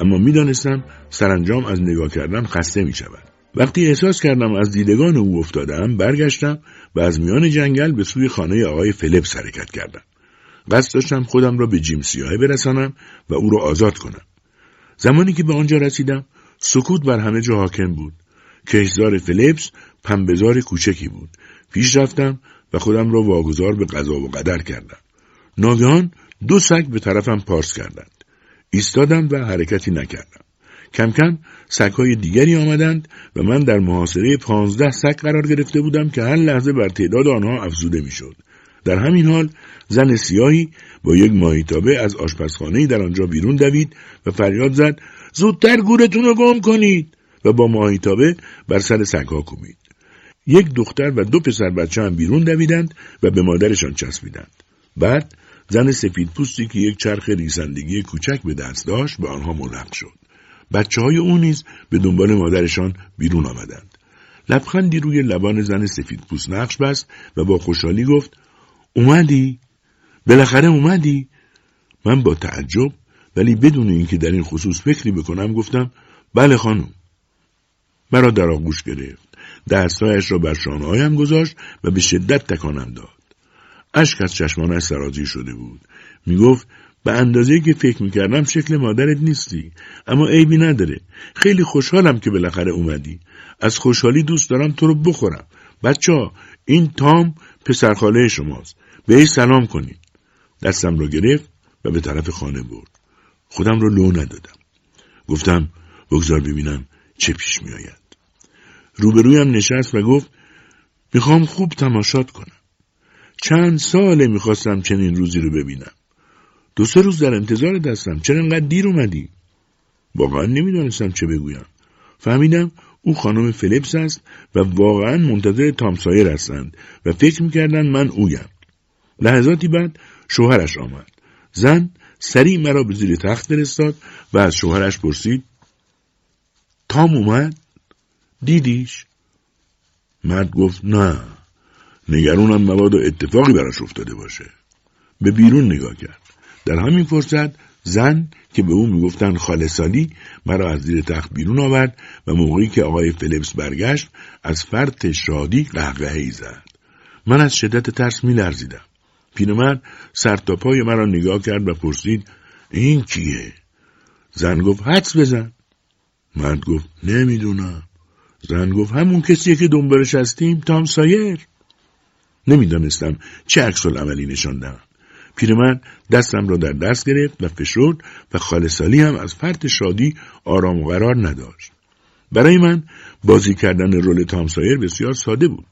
A: اما می‌دانستم سرانجام از نگاه کردن خسته می شود. وقتی احساس کردم از دیدگان او افتادم برگشتم و از میان جنگل به سوی خانه آقای فلیپس حرکت کردم قصد داشتم خودم را به جیم سیاهه برسانم و او را آزاد کنم. زمانی که به آنجا رسیدم سکوت بر همه جا حاکم بود. کشزار فلیپس پنبهزار کوچکی بود. پیش رفتم و خودم را واگذار به قضا و قدر کردم. ناگهان دو سگ به طرفم پارس کردند. ایستادم و حرکتی نکردم. کم کم سگهای دیگری آمدند و من در محاصره پانزده سگ قرار گرفته بودم که هر لحظه بر تعداد آنها افزوده می‌شد. در همین حال زن سیاهی با یک ماهیتابه از آشپزخانه در آنجا بیرون دوید و فریاد زد زودتر گورتون رو گم کنید و با ماهیتابه بر سر سگها کوبید. یک دختر و دو پسر بچه هم بیرون دویدند و به مادرشان چسبیدند. بعد زن سفید پوستی که یک چرخ ریسندگی کوچک به دست داشت به آنها ملحق شد. بچه های او نیز به دنبال مادرشان بیرون آمدند. لبخندی روی لبان زن سفید پوست نقش بست و با خوشحالی گفت اومدی؟ بالاخره اومدی؟ من با تعجب ولی بدون اینکه در این خصوص فکری بکنم گفتم بله خانم. مرا در آغوش گرفت. دستهایش را بر شانههایم گذاشت و به شدت تکانم داد. اشک از چشمانش سرازی شده بود. می گفت به اندازه که فکر می‌کردم شکل مادرت نیستی. اما عیبی نداره. خیلی خوشحالم که بالاخره اومدی. از خوشحالی دوست دارم تو رو بخورم. بچه ها این تام پسرخاله شماست. به سلام کنید. دستم رو گرفت و به طرف خانه برد. خودم رو لو ندادم. گفتم بگذار ببینم چه پیش میآید. روبرویم نشست و گفت می‌خوام خوب تماشات کنم. چند ساله می‌خواستم چنین روزی رو ببینم. دو سه روز در انتظار دستم. چرا انقدر دیر اومدی؟ واقعا نمی‌دانستم چه بگویم. فهمیدم او خانم فلیپس است و واقعا منتظر تامسایر هستند و فکر می‌کردن من اویم. لحظاتی بعد شوهرش آمد. زن سریع مرا به زیر تخت فرستاد و از شوهرش پرسید تام اومد؟ دیدیش؟ مرد گفت نه نگرونم مبادا اتفاقی براش افتاده باشه. به بیرون نگاه کرد. در همین فرصت زن که به او می‌گفتن خالصالی مرا از زیر تخت بیرون آورد و موقعی که آقای فلیپس برگشت از فرط شادی قهقههای زد. من از شدت ترس میلرزیدم. پیرمرد سر تا پای مرا نگاه کرد و پرسید این کیه؟ زن گفت حدس بزن. مرد گفت نمی‌دونم. زن گفت همون کسیه که دنبالش هستیم تام سایر نمی‌دانستم چه عکس عملی نشاندم پیرمرد دستم را در دست گرفت و فشرد و خالصالی هم از فرط شادی آرام و قرار نداشت. برای من بازی کردن رول تامسایر بسیار ساده بود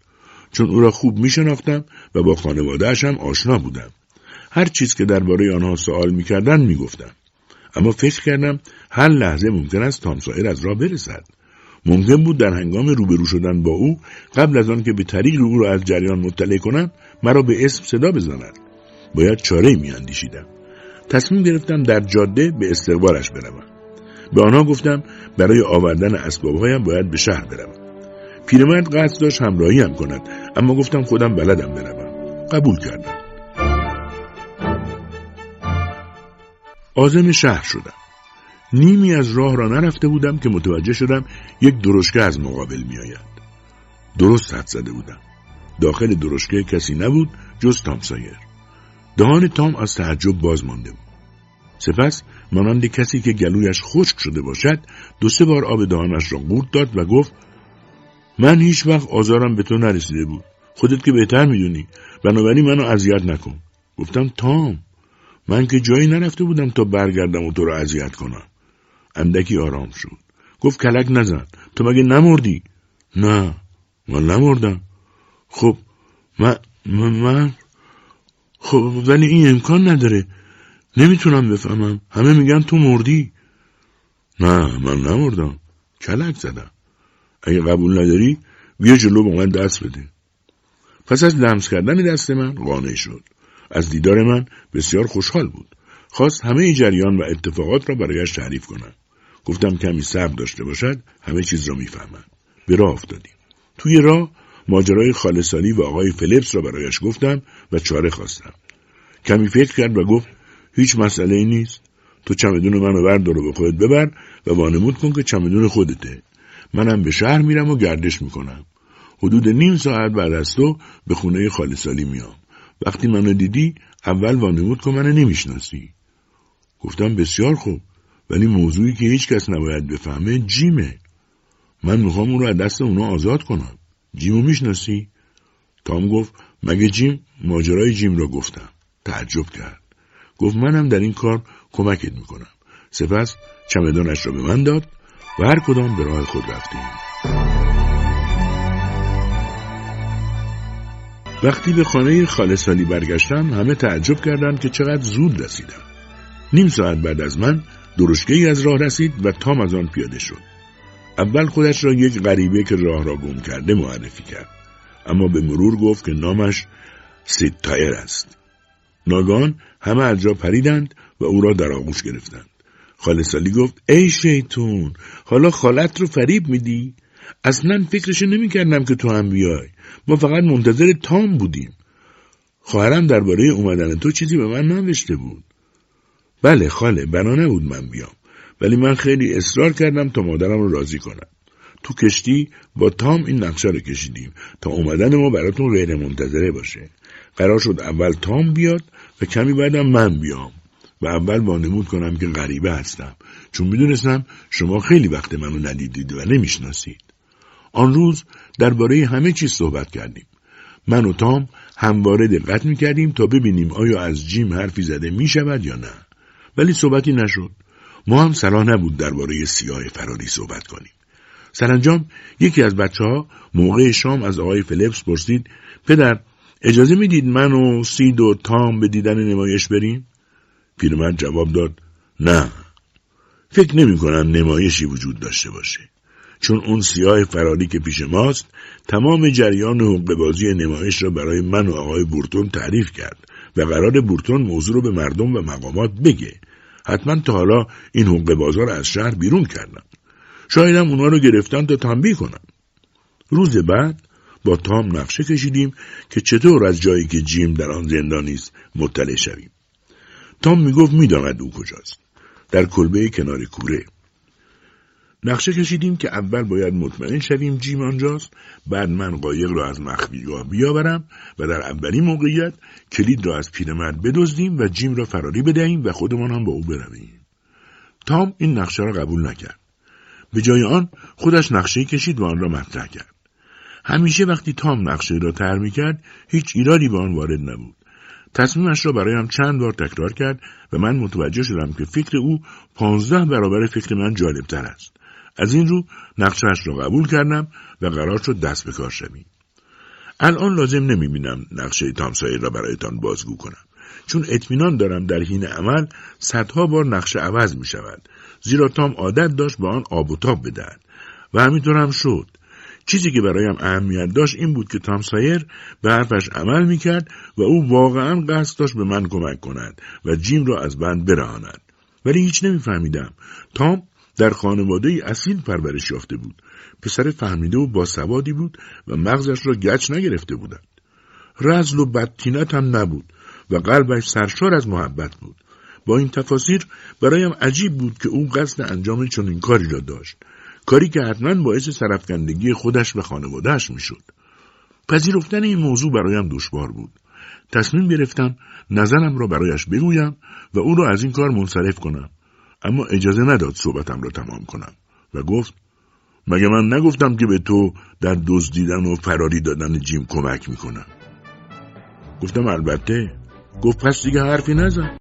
A: چون او را خوب می شناختم و با خانوادهش هم آشنا بودم. هر چیز که درباره آنها سوال می کردن می گفتم. اما فکر کردم هر لحظه ممکن است تامسایر از راه برسد. ممکن بود در هنگام روبرو شدن با او قبل از آن که به طریق او را از جریان مطلع کنم مرا به اسم صدا بزند. باید چاره می اندیشیدم. تصمیم گرفتم در جاده به استقبالش بروم. به آنها گفتم برای آوردن اسبابهایم باید به شهر بروم. پیرمرد قصد داشت همراهی هم کند اما گفتم خودم بلدم بروم. قبول کردم. آزم شهر شدم. نیمی از راه را نرفته بودم که متوجه شدم یک درشکه از مقابل می آید. درست حد زده بودم. داخل درشکه کسی نبود جز تامسایر. دهان تام از تعجب باز مانده بود. سپس مانند کسی که گلویش خشک شده باشد دو سه بار آب دهانش را قورت داد و گفت من هیچ وقت آزارم به تو نرسیده بود خودت که بهتر می‌دونی بنابراین منو اذیت نکن گفتم تام من که جایی نرفته بودم تا برگردم و تو رو اذیت کنم اندکی آرام شد. گفت کلک نزن. تو مگه نمردی؟ نه من نمردم. خب من من خب ولی این امکان نداره. نمی‌تونم بفهمم. همه میگن تو مردی. نه من نمردم. کلک زدم. اگه قبول نداری بیا جلو با من دست بده. پس از لمس کردن دست من قانع شد. از دیدار من بسیار خوشحال بود. خواست همه جریان و اتفاقات را برایش تعریف کنم. گفتم کمی صبر داشته باشد همه چیز را می‌فهمد به راه افتادیم. توی راه ماجرای خالصانی و آقای فلیپس را برایش گفتم و چاره خواستم. کمی فکر کرد و گفت هیچ مسئله ای نیست. تو چمدون منو بردار و به خودت ببر و وانمود کن که چمدون خودته. منم به شهر میرم و گردش می‌کنم. حدود نیم ساعت بعد از تو به خونه خالصالی میام. وقتی منو دیدی اول وانمود کن منو نمی‌شناسی. گفتم بسیار خوب. ولی موضوعی که هیچ کس نباید بفهمه جیمه. من می‌خوام اون رو از دست اونا آزاد کنم. جیمو می‌شناسی؟ تام گفت مگه جیم ماجرای جیم را گفتم؟ تعجب کرد. گفت منم در این کار کمکت می‌کنم. سپس چمدانش را به من داد و هر کدام به راه خود رفتیم. وقتی به خانه خالصالی برگشتم همه تعجب کردند که چقدر زود رسیدم. نیم ساعت بعد از من درشگه ای از راه رسید و تام از آن پیاده شد. اول خودش را یک غریبه که راه را گم کرده معرفی کرد. اما به مرور گفت که نامش سید تایر است. ناگان همه از جا پریدند و او را در آغوش گرفتند. خالصالی گفت ای شیطون حالا خالت رو فریب میدی؟ اصلا فکرش نمی کردم که تو هم بیای. ما فقط منتظر تام بودیم. خواهرم درباره اومدن تو چیزی به من ننوشته بود. بله خاله بنا نبود من بیام. ولی من خیلی اصرار کردم تا مادرم رو راضی کنم. تو کشتی با تام این نقشه رو کشیدیم تا اومدن ما براتون غیر منتظره باشه. قرار شد اول تام بیاد و کمی بعدم من بیام. و اول وانمود کنم که غریبه هستم. چون می‌دونستم شما خیلی وقت منو ندیدید و نمی‌شناسید. آن روز درباره همه چیز صحبت کردیم. من و تام همواره دقت می‌کردیم تا ببینیم آیا از جیم حرفی زده می‌شود یا نه. ولی صحبتی نشد. ما هم صلاح نبود درباره سیاه فراری صحبت کنیم. سرانجام یکی از بچه ها موقع شام از آقای فلیپس پرسید پدر اجازه می‌دید من و سید و تام به دیدن نمایش بریم؟ پیرمرد جواب داد نه. فکر نمی کنم نمایشی وجود داشته باشه. چون اون سیاه فراری که پیش ماست تمام جریان حقوق بازی نمایش را برای من و آقای بورتون تعریف کرد و قرار بورتون موضوع رو به مردم و مقامات بگه. حتما تا حالا این حقوق بازار از شهر بیرون کردم شایدم اونا رو گرفتن تا تنبیه کنم روز بعد با تام نقشه کشیدیم که چطور از جایی که جیم در آن زندانی است مطلع شویم. تام می‌گفت می‌داند او کجاست. در کلبه کنار کوره. نقشه کشیدیم که اول باید مطمئن شویم جیم آنجاست بعد من قایق را از مخفیگاه بیاورم و در اولین موقعیت کلید را از پیرمرد بدزدیم و جیم را فراری بدهیم و خودمان هم با او برویم. تام این نقشه را قبول نکرد. به جای آن خودش نقشه کشید و آن را مطرح کرد. همیشه وقتی تام نقشه را تر می کرد هیچ ایرادی به آن وارد نبود. تصمیمش را برایم چند بار تکرار کرد و من متوجه شدم که فکر او پانزده برابر فکر من جالبتر است. از این رو نقشهاش را قبول کردم و قرار شد دست به کار شویم. الان لازم نمی‌بینم نقشه تامسایر را برایتان بازگو کنم. چون اطمینان دارم در حین عمل صدها بار نقشه عوض می شود زیرا تام عادت داشت با آن آب و تاب بدهد. و همینطور هم شد. چیزی که برایم اهمیت داشت این بود که تام سایر به حرفش عمل می کرد و او واقعا قصد داشت به من کمک کند و جیم را از بند برهاند. ولی هیچ نمیفهمیدم. تام در خانواده اصیل پرورش یافته بود. پسر فهمیده و باسوادی بود و مغزش را گچ نگرفته بودند. رزل و بدتینت هم نبود و قلبش سرشار از محبت بود. با این تفاسیر برایم عجیب بود که او قصد انجام چنین کاری را داشت. کاری که حتما باعث سرفکندگی خودش و خانوادهش می‌شد. پذیرفتن این موضوع برایم دشوار بود. تصمیم گرفتم نظرم را برایش بگویم و او را از این کار منصرف کنم. اما اجازه نداد صحبتم را تمام کنم و گفت مگه من نگفتم که به تو در دزدیدن و فراری دادن جیم کمک می‌کنم؟ گفتم البته. گفت پس دیگه حرفی نزن.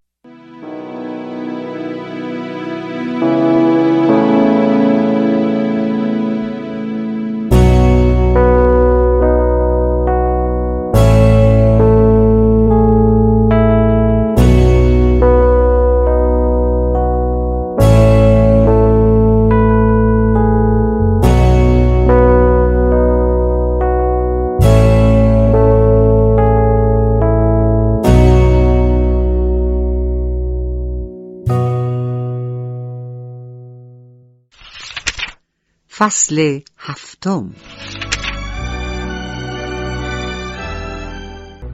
B: فصل هفتم.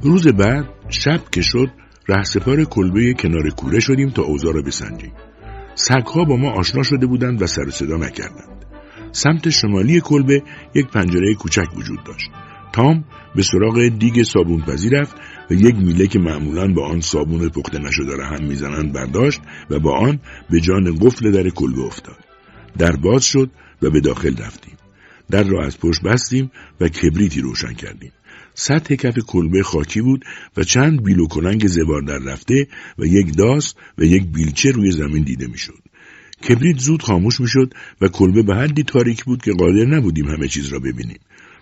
A: روز بعد شب که شد رهسپار کلبه کنار کوره شدیم تا اوضاع را بسنجیم. سگها با ما آشنا شده بودند و سر صدا نکردند. سمت شمالی کلبه یک پنجره کوچک وجود داشت. تام به سراغ دیگ صابون پزی رفت و یک میله که معمولا با آن صابون پخته نشده را هم می‌زنند برداشت و با آن به جان قفل در کلبه افتاد. در باز شد و به داخل رفتیم. در را از پشت بستیم و کبریتی روشن کردیم. سطح کف کلبه خاکی بود و چند بیل و کلنگ زبار در رفته و یک داس و یک بیلچه روی زمین دیده می‌شد. کبریت زود خاموش می‌شد و کلبه به حدی تاریک بود که قادر نبودیم همه چیز را ببینیم.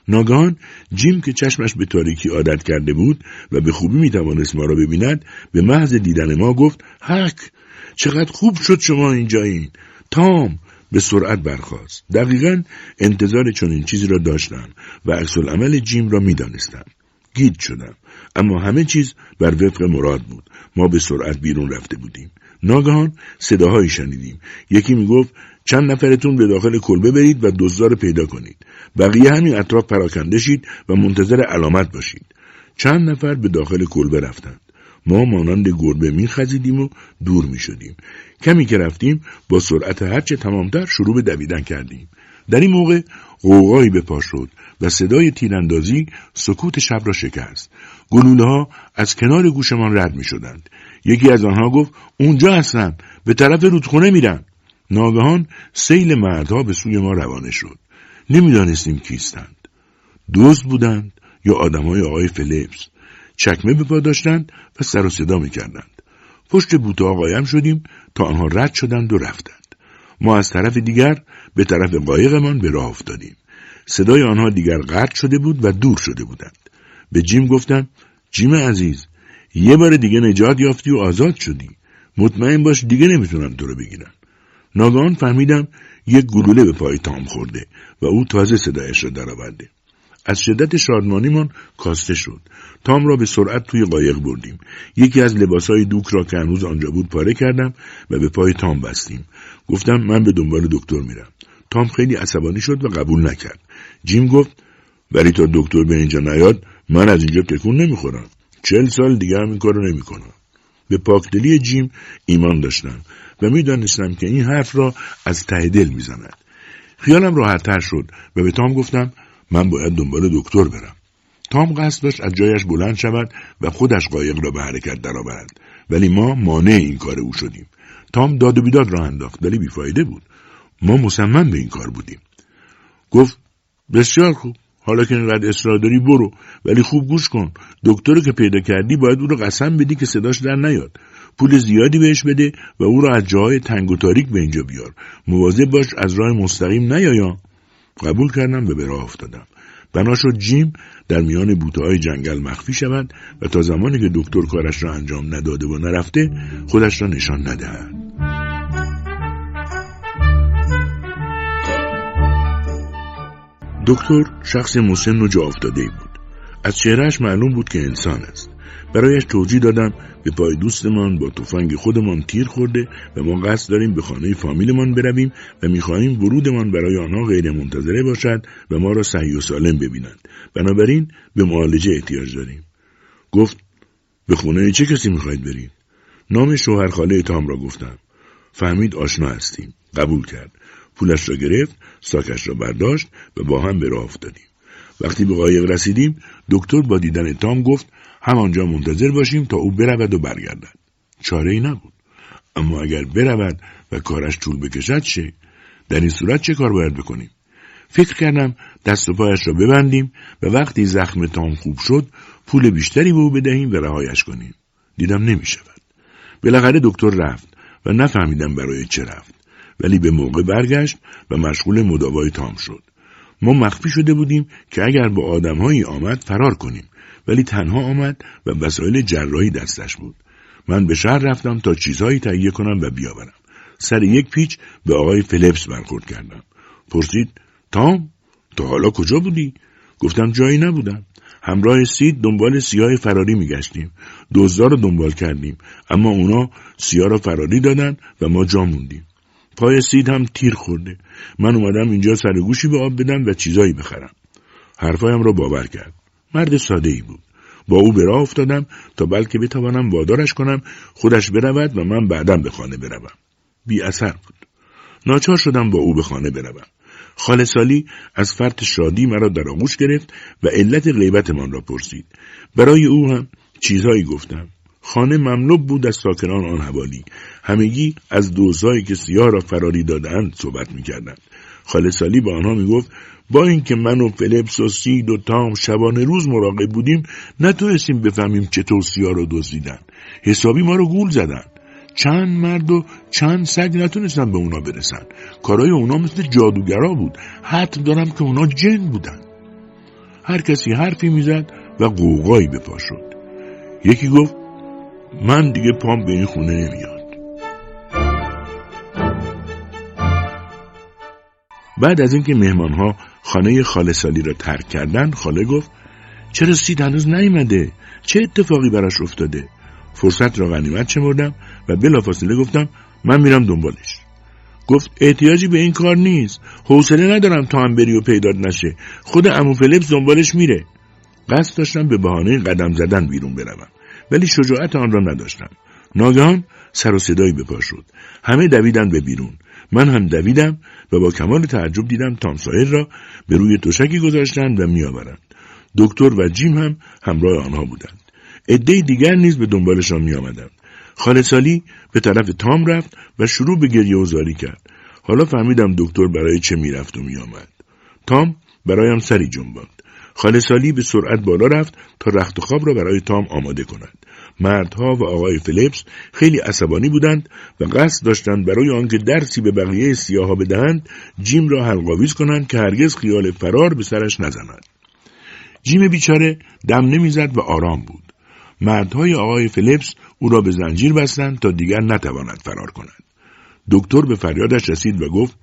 A: ناگهان جیم که چشمش به تاریکی عادت کرده بود و به خوبی می‌توانست ما را ببیند به محض دیدن ما گفت هک چقدر خوب شد شما اینجایین تام! به سرعت برخاست. دقیقا انتظار چنین چیزی را داشتم و عکس عمل جیم را می‌دانستم. گید شدم. اما همه چیز بر وفق مراد بود. ما به سرعت بیرون رفته بودیم. ناگهان صداهایی شنیدیم. یکی می‌گفت چند نفرتون به داخل کلبه برید و دزدار پیدا کنید. بقیه همین اطراف پراکنده شید و منتظر علامت باشید. چند نفر به داخل کلبه رفتند. ما مانند گربه میخزیدیم و دور می‌شدیم. کمی که رفتیم با سرعت هرچه تمامتر شروع به دویدن کردیم. در این موقع قوقایی به پا شد و صدای تیراندازی سکوت شب را شکست. گلوله ها از کنار گوشمان رد می شدند. یکی از آنها گفت اونجا هستن به طرف رودخونه میرن. ناگهان سیل مردها به سوی ما روانه شد. نمی‌دانستیم کیستند. دوست بودند یا آدمهای آقای فلیپس. چکمه به پا داشتند و سر و صدا می‌کردند. پشت بوته قایم شدیم تا آنها رد شدند و رفتند. ما از طرف دیگر به طرف قایقمان به راه افتادیم. صدای آنها دیگر قطع شده بود و دور شده بودند. به جیم گفتم جیم عزیز یه بار دیگه نجات یافتی و آزاد شدی. مطمئن باش دیگه نمی‌تونم تو رو بگیرم. ناگهان فهمیدم یک گلوله به پای تام خورده و او تازه صدایش را درآورده. از شدت شادمانیمان کاسته شد. تام را به سرعت توی قایق بردیم. یکی از لباسهای دوک را که هنوز آنجا بود پاره کردم و به پای تام بستیم. گفتم من به دنبال دکتر میرم. تام خیلی عصبانی شد و قبول نکرد. جیم گفت ولی تا دکتر به اینجا نیاد من از اینجا تکون نمی‌خورم. چل سال دیگه هم این کارو نمی‌کنم. به پاکدلی جیم ایمان داشتم و می‌دانستم که این حرف را از ته دل می‌زند. خیالم راحتتر شد و به تام گفتم من باید دنبال دکتر برم. تام قصد داشت از جایش بلند شود و خودش قایق را به حرکت درآورد. ولی ما مانع این کار او شدیم. تام داد و بیداد راه انداخت ولی بیفایده بود. ما مصمم به این کار بودیم. گفت بسیار خوب. حالا که اینقدر اصرار داری برو. ولی خوب گوش کن. دکتر که پیدا کردی باید او رو قسم بدی که صداش در نیاد. پول زیادی بهش بده و او را از جاهای تنگ و تاریک به اینجا بیار. مواظب باش از راه مستقیم نیایا قبول کردم و به راه افتادم. بنا شد جیم در میان بوته های جنگل مخفی شود و تا زمانی که دکتر کارش را انجام نداده و نرفته خودش را نشان ندهد. دکتر شخص مسن و جا افتاده بود. از چهرهش معلوم بود که انسان است. برایش توضیح دادم به پای دوستمان با تفنگ خودمان تیر خورده و ما قصد داریم به خانه فامیلمان برویم و می‌خواهیم ورودمان برای آنها غیر منتظره باشد و ما را صحیح و سالم ببینند. بنابراین به معالجه احتیاج داریم. گفت به خونه چه کسی می‌خواهید برید؟ نام شوهر خاله تام را گفتم. فهمید آشنا هستیم. قبول کرد. پولش را گرفت ساکش را برداشت و با هم به راه افتادیم. وقتی به قایق رسیدیم دکتر با دیدن تام گفت همانجا منتظر باشیم تا او برود و برگردد. چاره ای نبود. اما اگر برود و کارش طول بکشد چه؟ در این صورت چه کار باید بکنیم؟ فکر کردم دست و پایش را ببندیم و وقتی زخم تام خوب شد پول بیشتری به او بدهیم و رهایش کنیم. دیدم نمی شود بالاخره دکتر رفت و نفهمیدم برای چه رفت. ولی به موقع برگشت و مشغول مداوای تام شد. ما مخفی شده بودیم که اگر با آدمهایی آمد فرار کنیم. ولی تنها آمد و وسایل جراحی دستش بود. من به شهر رفتم تا چیزهایی تهیه کنم و بیاورم. سر یک پیچ به آقای فلیپس برخورد کردم. پرسید تام تا حالا کجا بودی؟ گفتم جایی نبودم. همراه سید دنبال سیاه فراری میگشتیم. دزدا رو دنبال کردیم. اما اونا سیاه را فراری دادن و ما جا موندیم. پای سید هم تیر خورده. من اومدم اینجا سرگوشی به آب بدم و چیزایی بخرم. حرفایم را باور کرد. مرد ساده ای بود. با او به راه افتادم تا بلکه بتوانم وادارش کنم خودش برود و من بعدم به خانه بروم. بی اثر بود. ناچار شدم با او به خانه بروم. خالصالی از فرط شادی مرا در آغوش گرفت و علت غیبتمان را پرسید. برای او هم چیزهایی گفتم. خانه مملو بود از ساکنان آن حوالی. همگی از دوزهایی که سیاه را فراری دادند صحبت می‌کردند. خالصالی به آنها می‌گفت با اینکه من و فلیپس و سید و تام شبانه روز مراقب بودیم نتونستیم بفهمیم چطور سیاه را دزدیدن. حسابی ما رو گول زدن. چند مرد و چند سگ نتونستن به اونا برسن. کارای اونا مثل جادوگرا بود. حتی دارم که اونا جن بودن. هر کسی حرفی می‌زد و قوقایی به پا شد. یکی گفت من دیگه پام به این خونه نمیاد بعد از اینکه مهمانها خانه خاله سالی را ترک کردند خاله گفت چرا سید هنوز نیامده چه اتفاقی براش افتاده؟ فرصت را غنیمت شمردم و بلافاصله گفتم من میرم دنبالش. گفت احتیاجی به این کار نیست. حوصله ندارم تا هم بری و پیدات نشه. خود امو فلیپس دنبالش میره. قصد داشتم به بهانه قدم زدن بیرون بروم. ولی شجاعت آن را نداشتم. ناگهان سر و صدایی به پا شد. همه دویدن به بیرون. من هم دویدم و با کمال تعجب دیدم تامسایر را به روی تشکی گذاشتند و میآورند. دکتر و جیم هم همراه آنها بودند. عده دیگر نیز به دنبالشان میآمدند. خالصالی به طرف تام رفت و شروع به گریه و زاری کرد. حالا فهمیدم دکتر برای چه می‌رفت و میآمد. تام برایم سری جنباند. خالصالی به سرعت بالا رفت تا رخت خواب را برای تام آماده کند. مردها و آقای فلیپس خیلی عصبانی بودند و قصد داشتند برای آنکه درسی به بقیه سیاها بدهند جیم را حلقاویز کنند که هرگز خیال فرار به سرش نزند. جیم بیچاره دم نمی‌زد و آرام بود. مردهای آقای فلیپس او را به زنجیر بستند تا دیگر نتواند فرار کند. دکتر به فریادش رسید و گفت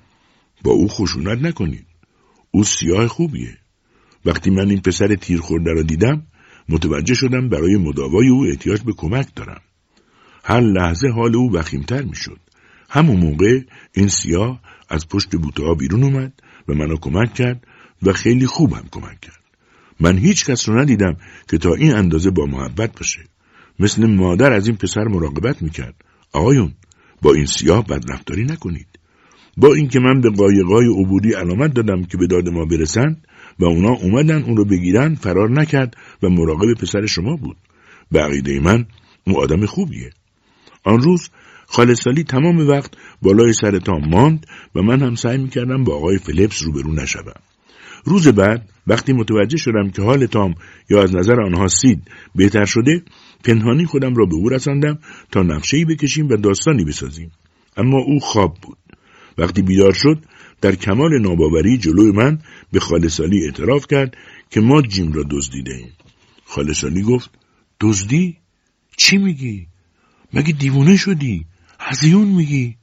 A: با او خشونت نکنید. او سیاه خوبیه. وقتی من این پسر تیر خورده را دیدم متوجه شدم برای مداوای او احتیاج به کمک دارم. هر لحظه حال او وخیمتر می‌شد. همون موقع این سیاه از پشت بوته بیرون اومد و منو کمک کرد و خیلی خوب هم کمک کرد. من هیچ کس رو ندیدم که تا این اندازه با محبت باشه. مثل مادر از این پسر مراقبت می‌کرد. آقایون با این سیاه بدرفتاری نکنید. با اینکه من به قایقای عبوری علامت دادم که به داد ما برسند و اونا اومدن اون رو بگیرن فرار نکرد و مراقب پسر شما بود. به عقیده من او آدم خوبیه. آن روز خالصالی تمام وقت بالای سر تام ماند و من هم سعی می‌کردم با آقای فلیپس روبرو نشوم. روز بعد وقتی متوجه شدم که حال تام یا از نظر آنها سید بهتر شده پنهانی خودم را به او رساندم تا نقشه‌ای بکشیم و داستانی بسازیم. اما او خواب بود. وقتی بیدار شد در کمال ناباوری جلوی من به خالصالی اعتراف کرد که ما جیم را دزدیده ایم. خالصالی گفت دزدی؟ چی میگی؟ مگه دیوونه شدی؟ هزیون میگی؟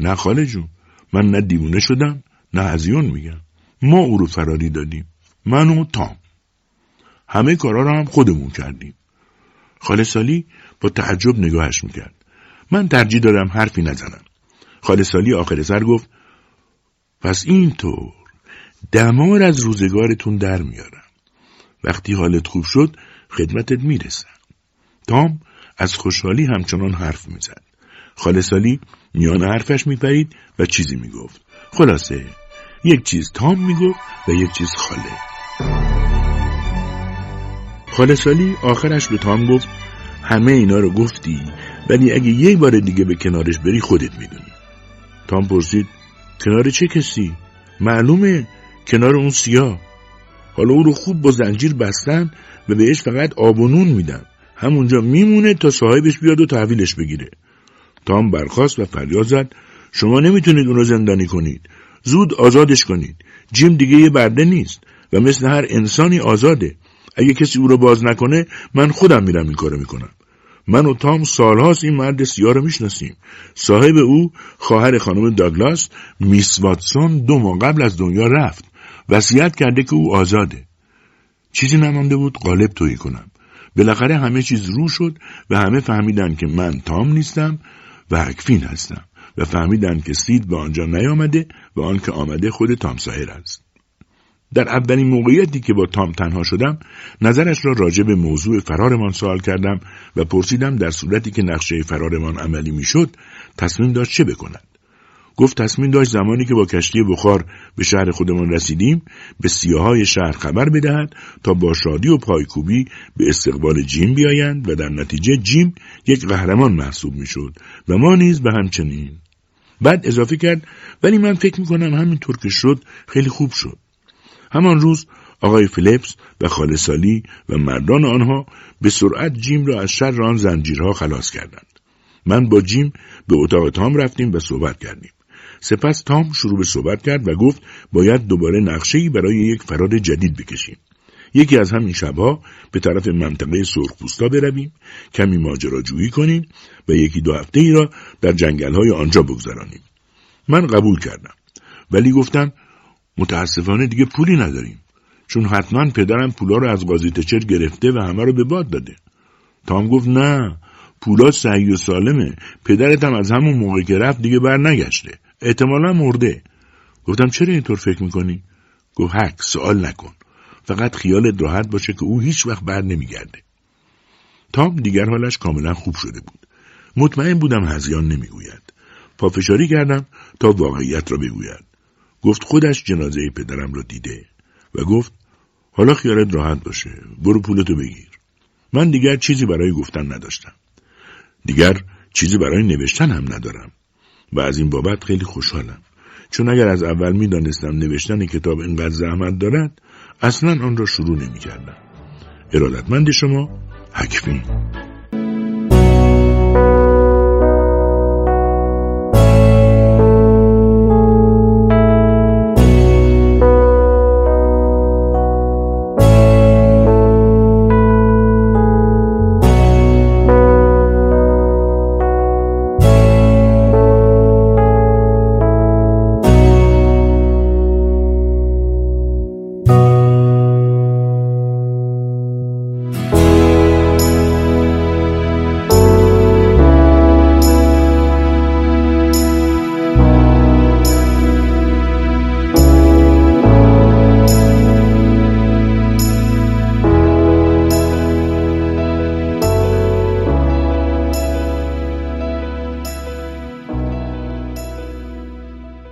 A: نه خاله جون من نه دیوونه شدم نه هزیون میگم ما او رو فراری دادیم من و تام همه کارا رو هم خودمون کردیم خالصالی با تعجب نگاهش می‌کرد من ترجیح دادم حرفی نزنم خالصالی آخر سر گفت پس اینطور دمار از روزگارتون در میارم. وقتی حالت خوب شد خدمتت می‌رسم. تام از خوشحالی همچنان حرف می‌زد. خالصالی میان حرفش میپرید و چیزی می‌گفت. خلاصه یک چیز تام می‌گفت و یک چیز خاله. خالصالی آخرش به تام گفت همه اینا رو گفتی ولی اگه یک بار دیگه به کنارش بری خودت می‌دونی. تام پرسید کنار چه کسی؟ معلومه کنار اون سیاه. حالا او رو خوب با زنجیر بستن و بهش فقط آب و نون میدن. همونجا میمونه تا صاحبش بیاد و تحویلش بگیره. تام برخواست و فریاد زد. شما نمی‌تونید اون رو زندانی کنید. زود آزادش کنید. جیم دیگه یه برده نیست و مثل هر انسانی آزاده. اگه کسی او رو باز نکنه من خودم میرم این کارو می‌کنم. من و تام سالهاست این مرد سیاه رو می‌شناسیم. صاحب او خواهر خانم داگلاس میس واتسون دو ماه قبل از دنیا رفت. وصیت کرده که او آزاده. چیزی نمانده بود قالب تویی کنم. بالاخره همه چیز رو شد و همه فهمیدن که من تام نیستم و حکفین هستم و فهمیدن که سید به آنجا نیامده و آنکه آمده خود تام ساهر است. در اولین موقعیتی که با تام تنها شدم نظرش را راجع به موضوع فرارمان سوال کردم و پرسیدم در صورتی که نقشه فرارمان عملی می‌شد تصمیم داشت چه بکند. گفت تصمیم داشت زمانی که با کشتی بخار به شهر خودمان رسیدیم به سیاهای شهر خبر بدهد تا با شادی و پایکوبی به استقبال جیم بیایند و در نتیجه جیم یک قهرمان محسوب می‌شد و ما نیز به همچنین. بعد اضافه کرد ولی من فکر می‌کنم همینطور که شد خیلی خوب شد. همان روز آقای فلیپس و خالصالی و مردان آنها به سرعت جیم را از شر آن زنجیرها خلاص کردند. من با جیم به اتاق تام رفتیم و صحبت کردیم. سپس تام شروع به صحبت کرد و گفت باید دوباره نقشه‌ای برای یک فرار جدید بکشیم. یکی از همین شبها به طرف منطقه سرخپوستا برویم کمی ماجراجویی کنیم و یکی دو هفته ای را در جنگل های آنجا بگذرانیم. من قبول کردم ولی گفتم متاسفانه دیگه پولی نداریم. چون حتما پدرم پولا رو از قاضی تچر گرفته و همه رو به باد داده. تام گفت نه پولا صحیح و سالمه. پدرت هم از همون موقع که رفت دیگه بر نگشته احتمالا مرده. گفتم چرا اینطور فکر می‌کنی؟ گفت حق سوال نکن. فقط خیالت راحت باشه که او هیچ وقت بر نمیگرده. تام دیگر حالش کاملا خوب شده بود. مطمئن بودم هزیان نمی‌گوید. پافشاری کردم تا واقعیت را بگوید. گفت خودش جنازه پدرم را دیده و گفت حالا خیالت راحت باشه برو پولتو بگیر. من دیگر چیزی برای گفتن نداشتم. دیگر چیزی برای نوشتن هم ندارم. و از این بابت خیلی خوشحالم. چون اگر از اول می‌دانستم نوشتن کتاب اینقدر زحمت دارد اصلا آن را شروع نمی کردم ارادتمند شما حکمی